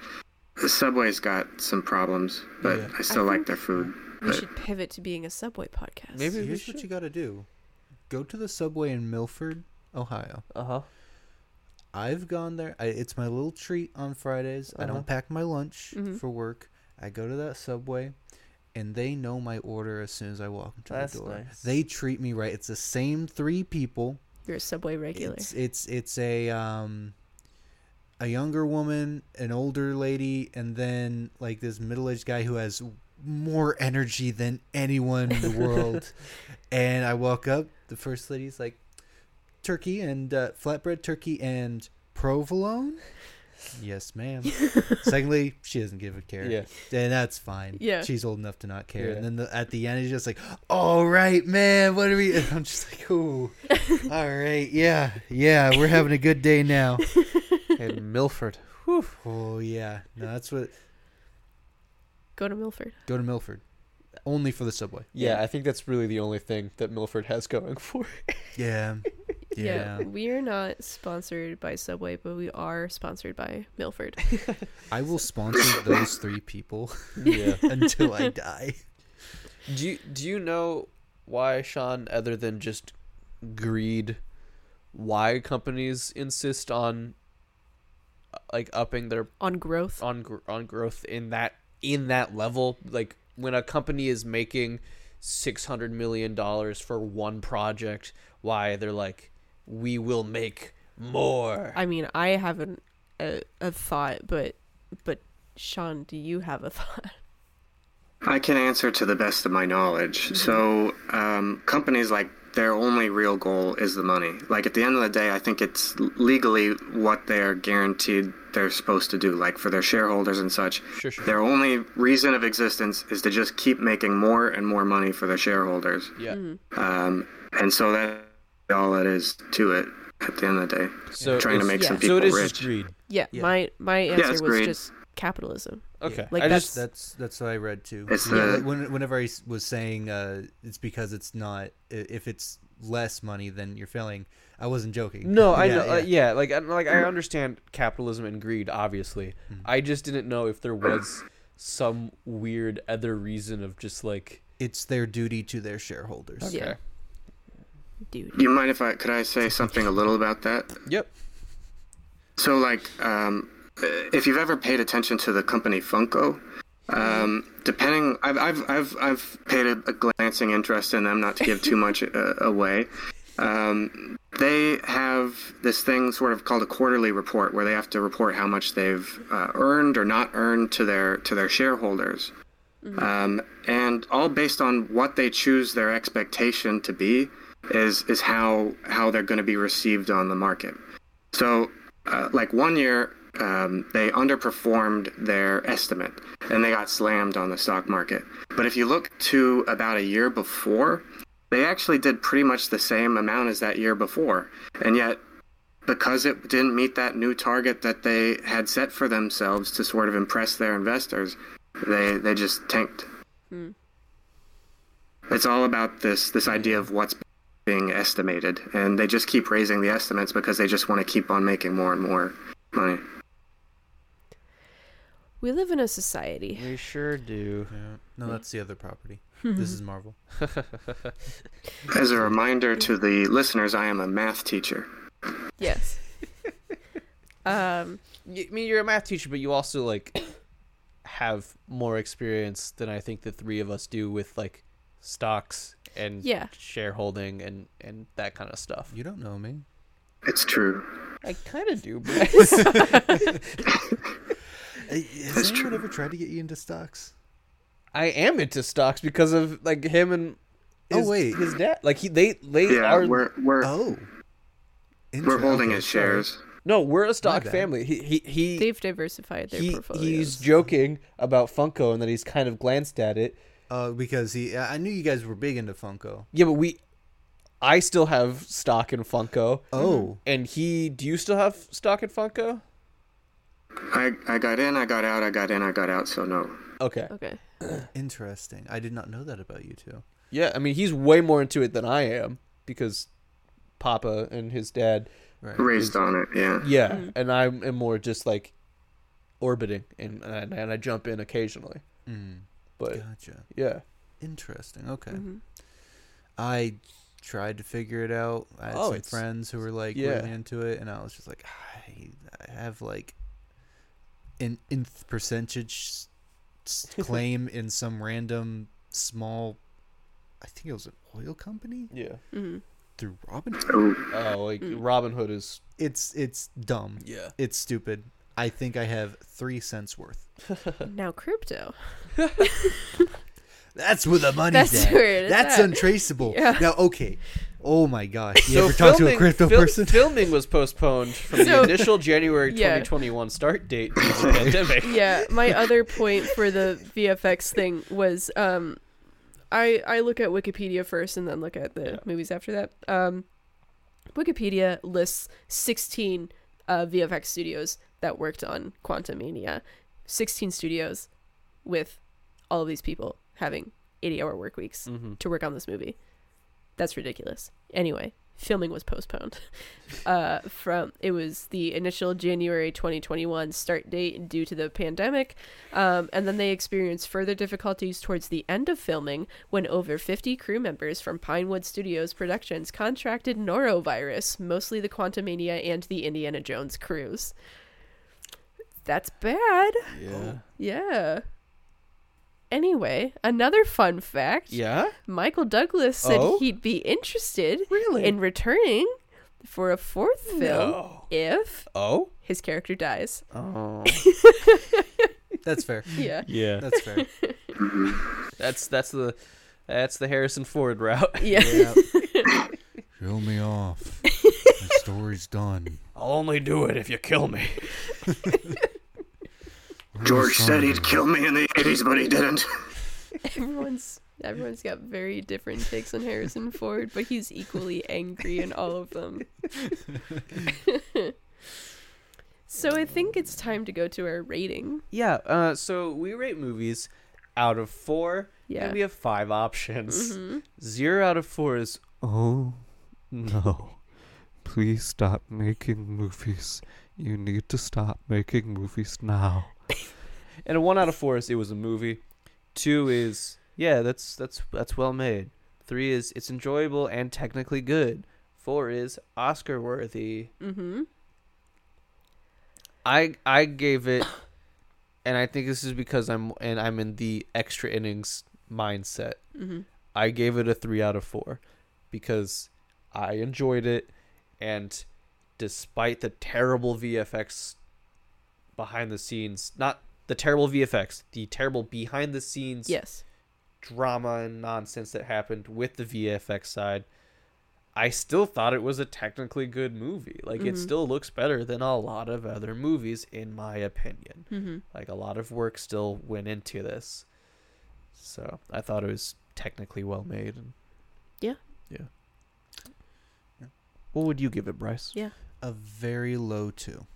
The Subway's got some problems, but Yeah. I still I like their food. We But- should pivot to being a Subway podcast. Maybe So we here's should. what you got to do. Go to the subway in Milford, Ohio. uh-huh I've gone there. I, it's my little treat on Fridays. I Uh-huh. don't pack my lunch Mhm. for work. I go to that subway, and they know my order as soon as I walk into That's the door. nice. They treat me right. It's the same three people. You're a Subway regular. It's it's it's a um a younger woman, an older lady, and then like this middle aged guy who has more energy than anyone in the world. and I walk up, the first lady's like turkey and uh, flatbread turkey and provolone. Yes, ma'am. Secondly, she doesn't give a care. yeah And that's fine. Yeah. She's old enough to not care. Yeah. And then the, at the end, he's just like, all right, man, what are we? And I'm just like, ooh, all right, yeah, yeah, we're having a good day now. And milford Oh, yeah. No, that's what. Go to Milford. Go to Milford. Only for the subway. yeah, Yeah. i think that's really the only thing that milford has going for it. Yeah. Yeah. we are not sponsored by Subway, but we are sponsored by Milford. I will sponsor those three people Yeah. until I die. do you do you know why Sean, other than just greed, why companies insist on like upping their On growth. on gr- on growth in that in that level? Like when a company is making six hundred million dollars for one project, why they're like, we will make more. I mean, I haven't a, a thought, but but Sean, do you have a thought? I can answer to the best of my knowledge. So, um, companies like their only real goal is the money. Like at the end of the day, I think it's legally what they're guaranteed they're supposed to do. Like for their shareholders and such, Sure, sure. their only reason of existence is to just keep making more and more money for their shareholders. Yeah. Um, and so that's all it is to it at the end of the day. So Trying to it's- make some people so it is rich. just greed. Yeah, Yeah. my my answer it's was great. just capitalism. Okay. Like I that's- just That's that's what I read too. It's yeah, the- like when, whenever I was saying uh, it's because it's not if it's less money then you're failing. I wasn't joking. No, I Yeah, know. yeah. Uh, yeah, like I, like I understand capitalism and greed, obviously. Mm. I just didn't know if there was some weird other reason of just like It's their duty to their shareholders. okay. Yeah. Dude. You mind if I could I say something a little about that? Yep. So, like, um, if you've ever paid attention to the company Funko, um, depending, I've, I've, I've, I've paid a, a glancing interest in them, not to give too much uh, away. Um, they have this thing sort of called a quarterly report, where they have to report how much they've uh, earned or not earned to their to their shareholders, um, and all based on what they choose their expectation to be is is how how they're going to be received on the market. So, uh, like one year, um, they underperformed their estimate and they got slammed on the stock market. But if you look to about a year before, they actually did pretty much the same amount as that year before. And yet, because it didn't meet that new target that they had set for themselves to sort of impress their investors, they, they just tanked. Hmm. It's all about this this idea of what's being estimated, and they just keep raising the estimates because they just want to keep on making more and more money. We live in a society. We sure do. Yeah. No, that's the other property. this is Marvel. As a reminder to the listeners, I am a math teacher. Yes. um Y- I mean, you're a math teacher, but you also like have more experience than I think the three of us do with like stocks and Yeah. shareholding and and that kind of stuff. You don't know me. It's true. I kind of do, but Has That's anyone true. ever tried to get you into stocks? I am into stocks because of like him and Oh, wait. his dad. Like he they they Yeah, are we're we're Oh. we're holding his shares. no, we're a stock family. He he he. they've diversified their he, portfolios. he's joking about Funko and that he's kind of glanced at it. Uh, because he, I knew you guys were big into Funko. Yeah, but we, I still have stock in Funko, Oh, and he. Do you still have stock in Funko? I I got in, I got out, I got in, I got out. So no. Okay. Okay. interesting. I did not know that about you two. Yeah, I mean he's way more into it than I am because Papa and his dad. Right. Raised on it, yeah. Yeah, Mm. and I'm more just like orbiting and and, and I jump in occasionally. Mm, But gotcha. yeah, Interesting. Okay. Mhm. I tried to figure it out. I had Oh, some friends who were like yeah. really into it, and I was just like, I, I have like an nth percentage s- s- claim in some random small. I think it was an oil company yeah. Mhm. through Robin. Oh, like Mm. Robinhood is It's it's dumb. yeah. It's stupid. I think I have three cents worth. Now crypto. That's where the money's That's at. where it's That's at. untraceable. Yeah. Now, okay. Oh my gosh. You So ever talk to a crypto fil- person? Filming was postponed from the So- initial January Yeah. 2021 start date due to the pandemic. yeah, my other point for the VFX thing was um I I look at Wikipedia first and then look at the Yeah. movies after that. Um Wikipedia lists 16 uh, VFX studios that worked on Quantumania. 16 studios with all of these people having 80 hour work weeks Mm-hmm. to work on this movie. That's ridiculous. Anyway, filming was postponed. Uh, from it was the initial January 2021 start date due to the pandemic, um, and then they experienced further difficulties towards the end of filming when over 50 crew members from Pinewood Studios Productions contracted norovirus, mostly the Quantumania and the Indiana Jones crews. That's bad. Yeah. Yeah. Anyway, another fun fact. Yeah. Michael Douglas said Oh? he'd be interested Really? in returning for a fourth film No. if Oh. his character dies. Oh. That's fair. Yeah. yeah. That's fair. That's that's the that's the Harrison Ford route. Yeah. Show me off. My story's done. I'll only do it if you kill me. George said he'd kill me in the 80s, but he didn't. everyone's everyone's got very different takes on Harrison Ford, but he's equally angry in all of them. so I think it's time to go to our rating. Yeah. Uh. So we rate movies out of four. Yeah. And we have five options. hmm Zero out of four is oh no. Please stop making movies. You need to stop making movies now. and a one out of four is it was a movie. Two is yeah, that's that's that's well made. Three is it's enjoyable and technically good. Four is Oscar worthy. hmm I I gave it, and I think this is because I'm and I'm in the extra innings mindset. hmm I gave it a three out of four because I enjoyed it, and despite the terrible VFX behind the scenes, not the terrible VFX, the terrible behind the scenes Yes. drama and nonsense that happened with the VFX side, I still thought it was a technically good movie. Like it Mhm. still looks better than a lot of other movies in my opinion. hmm Like a lot of work still went into this. So, I thought it was technically well made and Yeah. Yeah. What would you give it, Bryce? Yeah. A very low two.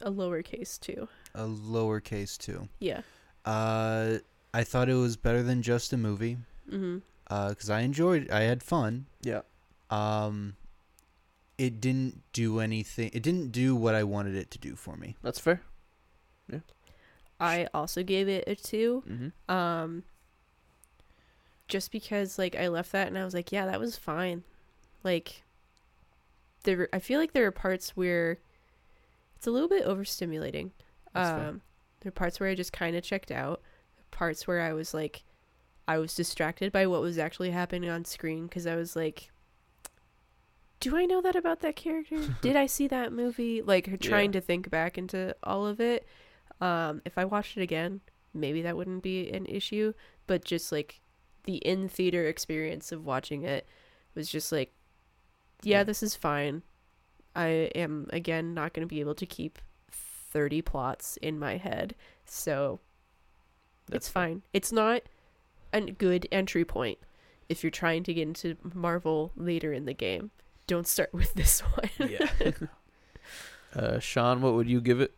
A lowercase too. A lowercase two. Yeah. Uh, I thought it was better than just a movie. hmm Uh, cause I enjoyed. I had fun. Yeah. Um, it didn't do anything. It didn't do what I wanted it to do for me. That's fair. Yeah. I also gave it a two. Mm-hmm. Um, just because like I left that and I was like, yeah, that was fine. Like, there, I feel like there are parts where it's a little bit overstimulating. Um, there are parts where I just kind of checked out. Parts where I was like, I was distracted by what was actually happening on screen because I was like, do I know that about that character? Did I see that movie? Like trying to think back into all of it. Um, if I watched it again, maybe that wouldn't be an issue. But just like the in theater experience of watching it was just like, yeah, Yeah. this is fine. I am again not going to be able to keep 30 plots in my head. So it's fair. fine. It's not a good entry point if you're trying to get into Marvel later in the game. Don't start with this one. Yeah. uh, Sean, what would you give it?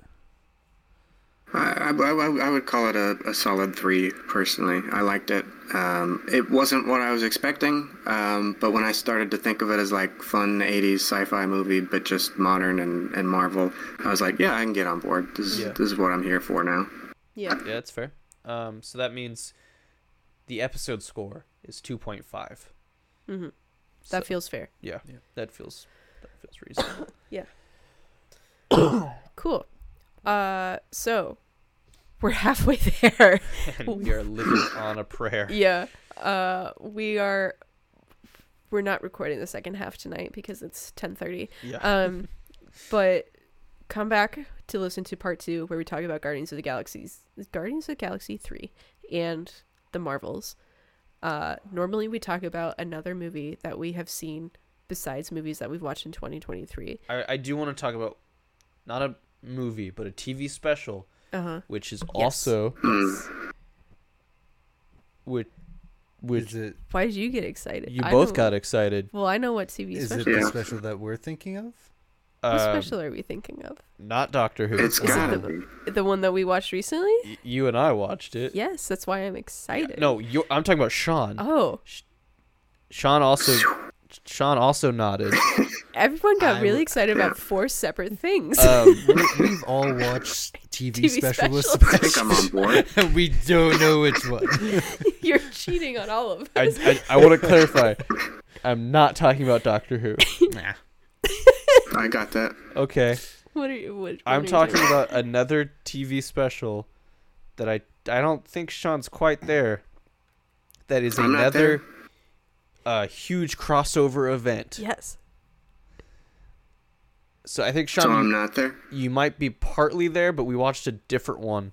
I, I, I- I would call it a, a solid three, personally. I liked it. Um, it wasn't what I was expecting, um, but when I started to think of it as like fun 80s sci-fi movie, but just modern and, and Marvel, I was like, yeah, I can get on board. This is, Yeah. this is what I'm here for now. yeah. Yeah, that's fair. Um, so that means the episode score is two point five. hmm That So- feels fair. yeah, Yeah. that feels that feels reasonable. Yeah. cool. Uh, so we're halfway there. and we are living on a prayer. yeah. Uh, we are. We're not recording the second half tonight because it's ten thirty. Yeah. Um, but come back to listen to part two where we talk about Guardians of the Galaxies, Guardians of the Galaxy three, and the Marvels. Uh, normally we talk about another movie that we have seen besides movies that we've watched in 2023. I, I do want to talk about not a movie, but a TV special, Uh huh. which is Yes. also which which Is it? Why did you get excited? you I both know- got excited. Well, I know what TV Is it special. the Yeah. special that we're thinking of? What Um, special are we thinking of? Not Doctor Who. It's Is it gotta the- be. The one that we watched recently? Y- you and I watched it. Yes, that's why I'm excited. No, you I'm talking about Sean. Oh, Sean also Sean also nodded. Everyone got I really excited about four separate things. Um, we, we've all watched TV, TV specialist specials. I think I'm on board. we don't know which one. You're cheating on all of us. I, I want to clarify. I'm not talking about Doctor Who. nah. I got that. Okay. what are you? What, what I'm are talking doing? about another TV special that I I don't think Sean's quite there. That is I'm not another uh, huge crossover event. Yes. So I think Sean, So I'm not there. you might be partly there, but we watched a different one.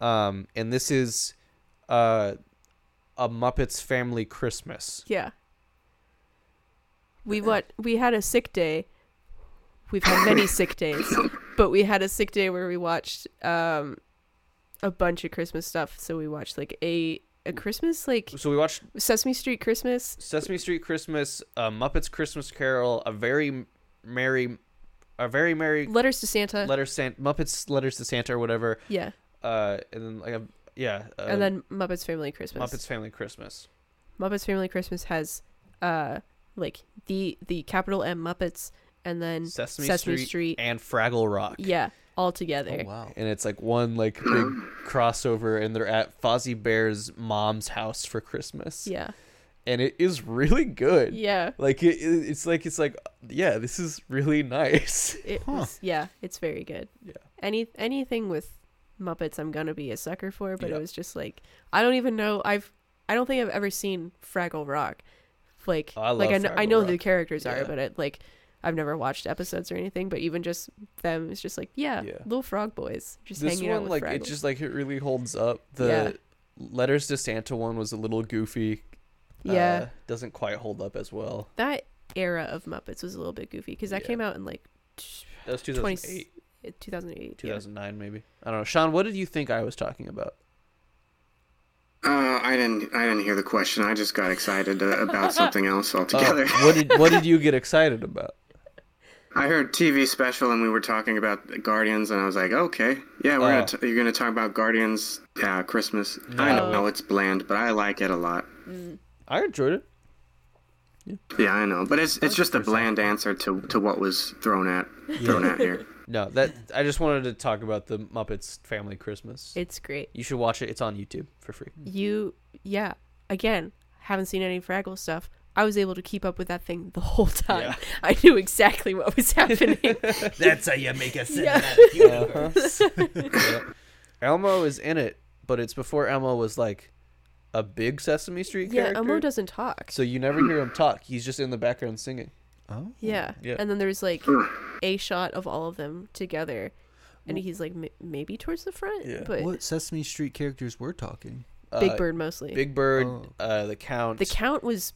Um, and this is uh, a Muppets Family Christmas. Yeah. We what? We had a sick day. We've had many sick days, but we had a sick day where we watched um a bunch of Christmas stuff. So we watched like a a Christmas like So we watched Sesame Street Christmas. Sesame Street Christmas, uh, Muppets Christmas Carol, a very merry, a very merry Letters to Santa. letter Santa, Muppets Letters to Santa or whatever. yeah. Uh, and then like a yeah, uh, and then Muppets Family Christmas. Muppets Family Christmas. Muppets Family Christmas has uh like the the capital M Muppets and then Sesame, Sesame Street, Street. and Fraggle Rock. yeah, all oh, together. Oh wow. And it's like one like big crossover, and they're at Fozzie Bear's mom's house for Christmas. Yeah. and it is really good. Yeah. Like it, it- it's like it's like yeah, this is really nice. It Huh. was, yeah, it's very good. Yeah. Any anything with Muppets I'm gonna be a sucker for, but Yeah. it was just like I don't even know I've I don't think I've ever seen Fraggle Rock. Like Oh, I like I love know, I know Rock. the characters are, Yeah. but it, like I've never watched episodes or anything, but even just them it's just like, yeah, Yeah. little frog boys just this hanging out one with like Fraggle. it just like it really holds up. The Yeah. letters to Santa one was a little goofy. yeah. uh, doesn't quite hold up as well. that era of Muppets was a little bit goofy because that Yeah. came out in like That was 20 2008, 2008. yeah. 2009 maybe. I don't know. Sean, what did you think I was talking about? Uh, I didn't. I didn't hear the question. I just got excited uh, about something else Oh, altogether. what did what did you get excited about? I heard TV special and we were talking about Guardians, and I was like, okay, yeah, we're Oh. gonna t- you're gonna talk about Guardians uh, Christmas. I know it's bland, but I like it a lot. I enjoyed it. Yeah, yeah I know, but it's it's just a bland answer to, to what was thrown at thrown at here. No, that I just wanted to talk about the Muppets Family Christmas. It's great. You should watch it. It's on YouTube for free. You, yeah. Again, haven't seen any Fraggle stuff. I was able to keep up with that thing the whole time. Yeah. I knew exactly what was happening. That's how you make a Yeah. cinematic Uh-huh. Yeah. Elmo is in it, but it's before Elmo was like a big Sesame Street yeah, character. Elmo doesn't talk. So you never hear him talk. He's just in the background singing. Oh. Yeah. Yeah. And then there's like a shot of all of them together. And he's like m- maybe towards the front, Yeah. but What Sesame Street characters were talking? Big Uh, Bird mostly. Big Bird, Oh. uh, the Count. the count was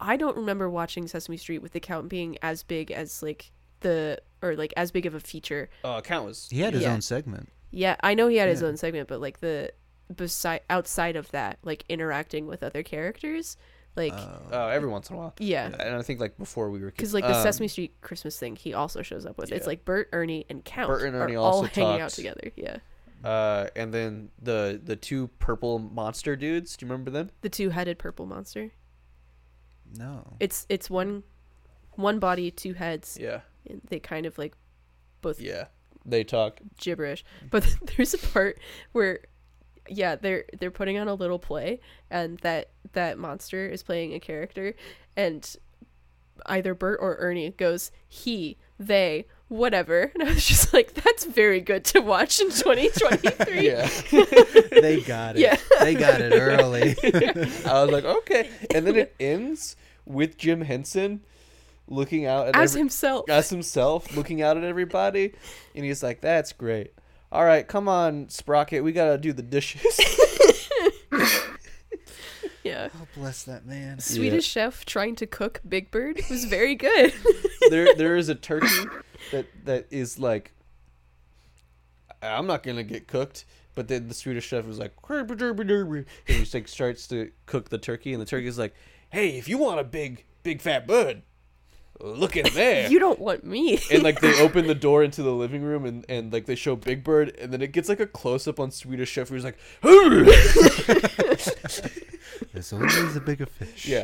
I don't remember watching Sesame Street with the count being as big as like the or like as big of a feature. uh, Count was. He had his Yeah. own segment. Yeah, I know he had his own segment, but like the beside outside of that, like interacting with other characters, like Uh, every once in a while. yeah, And I think like before we were kids. because like the Um, Sesame Street Christmas thing, he also shows up with. It's like Bert, Ernie, and Count Bert and Ernie are all also hanging out together. Yeah, Uh, and then the the two purple monster dudes. Do you remember them? the two-headed purple monster. No. It's it's one one body, two heads. Yeah. and They kind of like both Yeah. They talk. gibberish. But there's a part where yeah, they're they're putting on a little play and that that monster is playing a character and either Bert or Ernie goes he, they, whatever. And I was just like that's very good to watch in 2023. Yeah. they got it. Yeah. They got it early. I was like, okay. And then it ends with Jim Henson looking out at As every- himself. as himself, looking out at everybody, and he's like, "That's great. All right, come on, Sprocket, we gotta do the dishes." yeah. oh, bless that man. Swedish chef trying to cook Big Bird was very good. there, there is a turkey that that is like, I'm not gonna get cooked. But then the Swedish chef was like, and he like starts to cook the turkey, and the turkey is like, "Hey, if you want a big, big fat bird, look in there." you don't want me. and like they open the door into the living room and, and like they show Big Bird and then it gets like a close up on Swedish Chef who's like There's always a bigger fish. yeah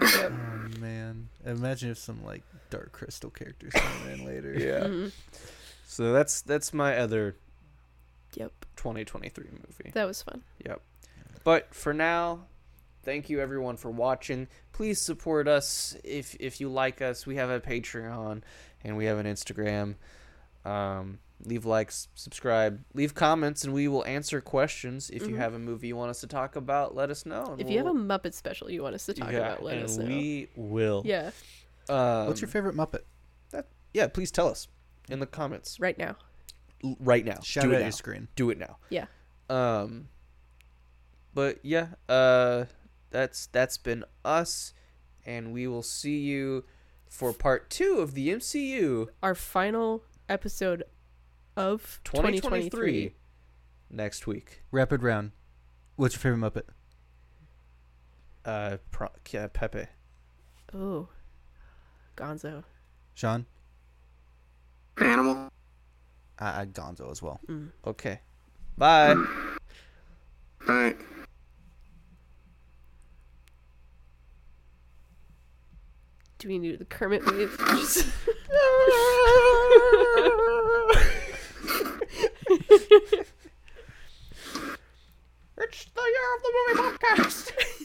Yep. Oh man, imagine if some like Dark Crystal characters come in later. Yeah. Mhm. So that's that's my other Yep. 2023 movie. That was fun. Yep. But for now, thank you everyone for watching. Please support us if if you like us. We have a Patreon and we have an Instagram. Um, leave likes, subscribe, leave comments, and we will answer questions. If you Mhm. have a movie you want us to talk about, let us know. and If you have a Muppet special you want us to talk yeah, about, let and us know. we will. Yeah, Um, What's your favorite Muppet? Yeah, please tell us in the comments right now. L- right now. Shout Do it it at now. your screen. do it now. Yeah. Um but yeah, uh that's that's been us and we will see you for part 2 of the MCU Our final episode of 2023 2023. next week. Rapid round. What's your favorite Muppet? Uh pro- yeah, Pepe. Oh, Gonzo. Sean? Animal. I, I Gonzo as well. Mm. Okay. Bye. Bye. do we need the Kermit wave? It's the year of the movie podcast.